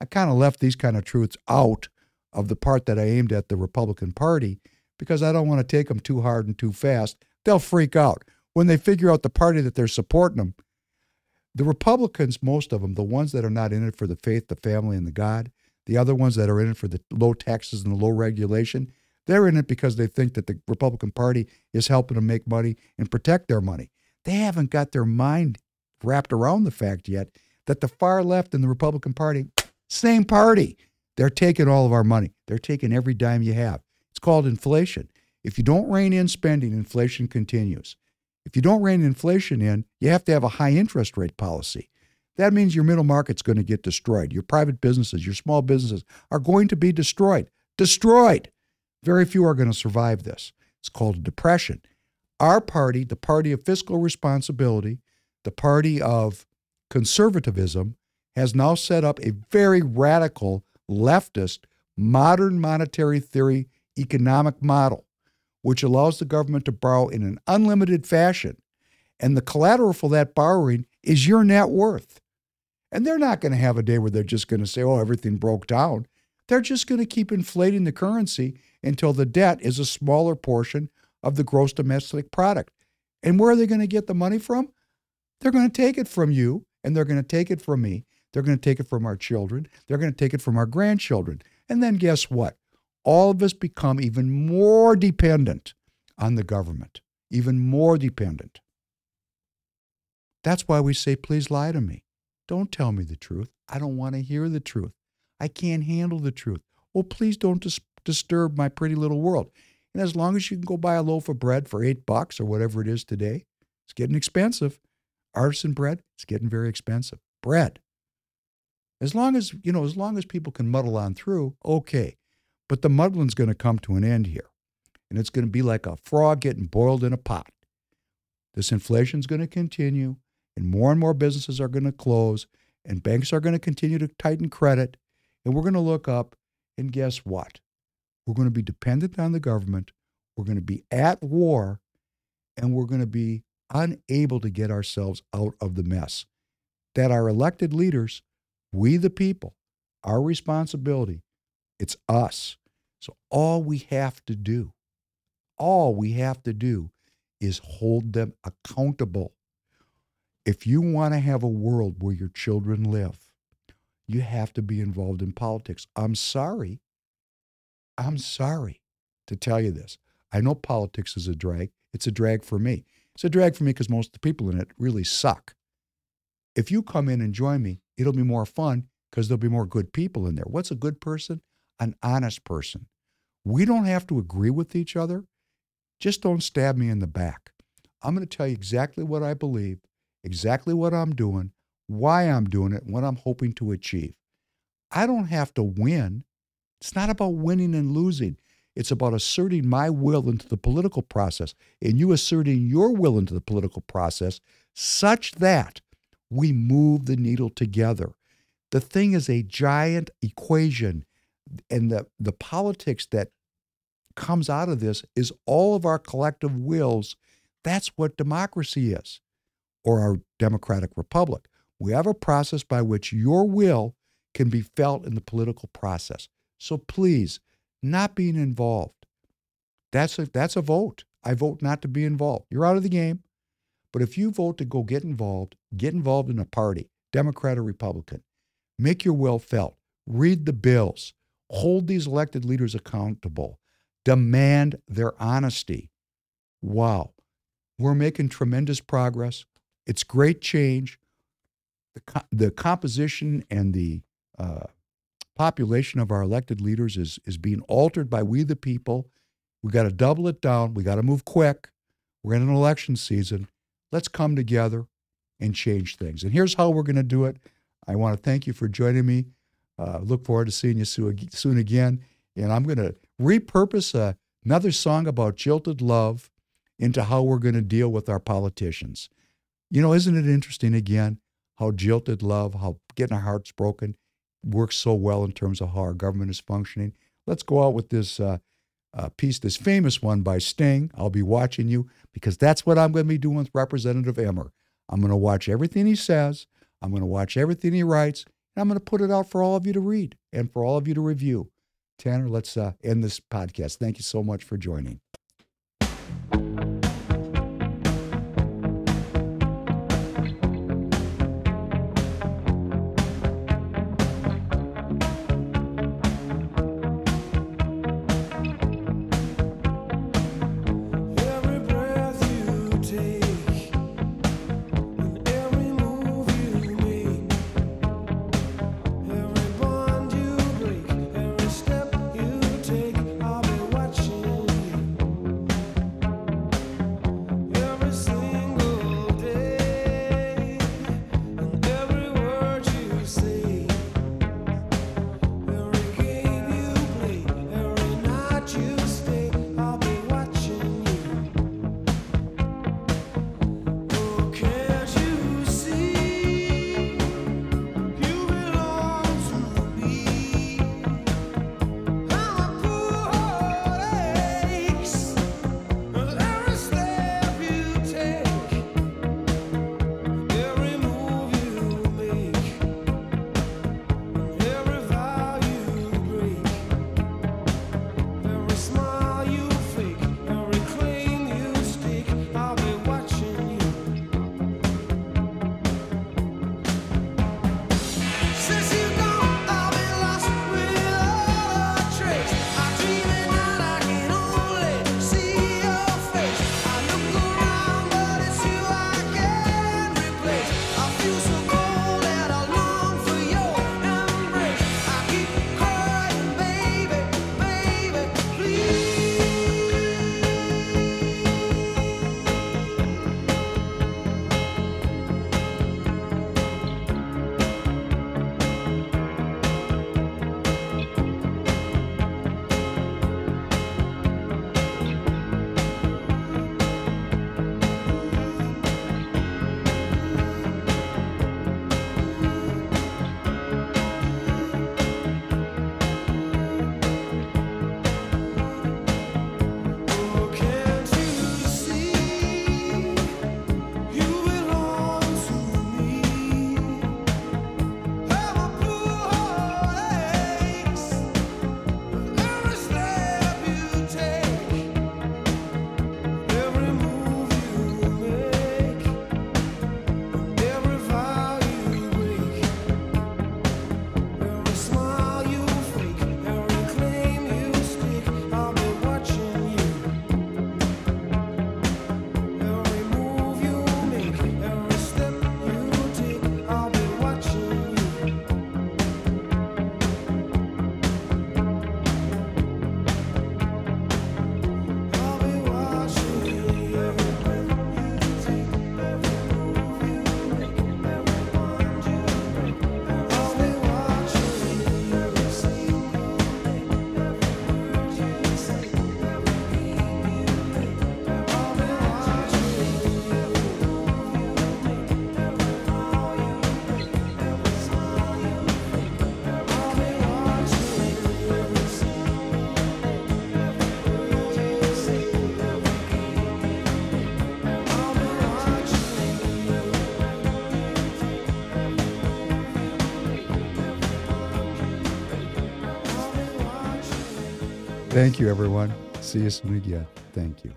I kind of left these kind of truths out of the part that I aimed at the Republican Party because I don't want to take them too hard and too fast. They'll freak out when they figure out the party that they're supporting them. The Republicans, most of them, the ones that are not in it for the faith, the family, and the God, the other ones that are in it for the low taxes and the low regulation, they're in it because they think that the Republican Party is helping them make money and protect their money. They haven't got their mind wrapped around the fact yet that the far left and the Republican Party, same party, they're taking all of our money. They're taking every dime you have. It's called inflation. If you don't rein in spending, inflation continues. If you don't rein inflation in, you have to have a high interest rate policy. That means your middle market's going to get destroyed. Your private businesses, your small businesses are going to be destroyed. Destroyed. Very few are going to survive this. It's called a depression. Our party, the party of fiscal responsibility, the party of conservatism, has now set up a very radical leftist modern monetary theory economic model, which allows the government to borrow in an unlimited fashion. And the collateral for that borrowing is your net worth. And they're not going to have a day where they're just going to say, oh, everything broke down. They're just going to keep inflating the currency until the debt is a smaller portion of the gross domestic product. And where are they going to get the money from? They're going to take it from you, and they're going to take it from me. They're going to take it from our children. They're going to take it from our grandchildren. And then guess what? All of us become even more dependent on the government, even more dependent. That's why we say, please lie to me. Don't tell me the truth. I don't want to hear the truth. I can't handle the truth. Oh, please don't dis- disturb my pretty little world. And as long as you can go buy a loaf of bread for eight bucks or whatever it is today, it's getting expensive. Artisan bread, it's getting very expensive. Bread. As long as, you know, as long as people can muddle on through, okay. But the muddling's going to come to an end here. And it's going to be like a frog getting boiled in a pot. This inflation's going to continue and more and more businesses are going to close, and banks are going to continue to tighten credit, and we're going to look up, and guess what? We're going to be dependent on the government, we're going to be at war, and we're going to be unable to get ourselves out of the mess. That our elected leaders, we the people, our responsibility, it's us. So all we have to do, all we have to do is hold them accountable. If you want to have a world where your children live, you have to be involved in politics. I'm sorry. I'm sorry to tell you this. I know politics is a drag. It's a drag for me. It's a drag for me because most of the people in it really suck. If you come in and join me, it'll be more fun because there'll be more good people in there. What's a good person? An honest person. We don't have to agree with each other. Just don't stab me in the back. I'm going to tell you exactly what I believe exactly what I'm doing, why I'm doing it, what I'm hoping to achieve. I don't have to win. It's not about winning and losing. It's about asserting my will into the political process and you asserting your will into the political process such that we move the needle together. The thing is a giant equation, and the, the politics that comes out of this is all of our collective wills. That's what democracy is or our democratic republic. We have a process by which your will can be felt in the political process. So please, not being involved. That's a that's a vote. I vote not to be involved. You're out of the game. But if you vote to go get involved, get involved in a party, Democrat or Republican. Make your will felt. Read the bills. Hold these elected leaders accountable. Demand their honesty. Wow. We're making tremendous progress. It's great change. The, co- the composition and the uh, population of our elected leaders is, is being altered by we the people. We got to double it down. We got to move quick. We're in an election season. Let's come together and change things. And here's how we're going to do it. I want to thank you for joining me. Uh, look forward to seeing you soon again. And I'm going to repurpose a, another song about jilted love into how we're going to deal with our politicians. You know, isn't it interesting again how jilted love, how getting our hearts broken works so well in terms of how our government is functioning? Let's go out with this uh, uh, piece, this famous one by Sting. I'll be watching you because that's what I'm going to be doing with Representative Emmer. I'm going to watch everything he says, I'm going to watch everything he writes, and I'm going to put it out for all of you to read and for all of you to review. Tanner, let's uh, end this podcast. Thank you so much for joining. Thank you, everyone. See you soon again. Thank you.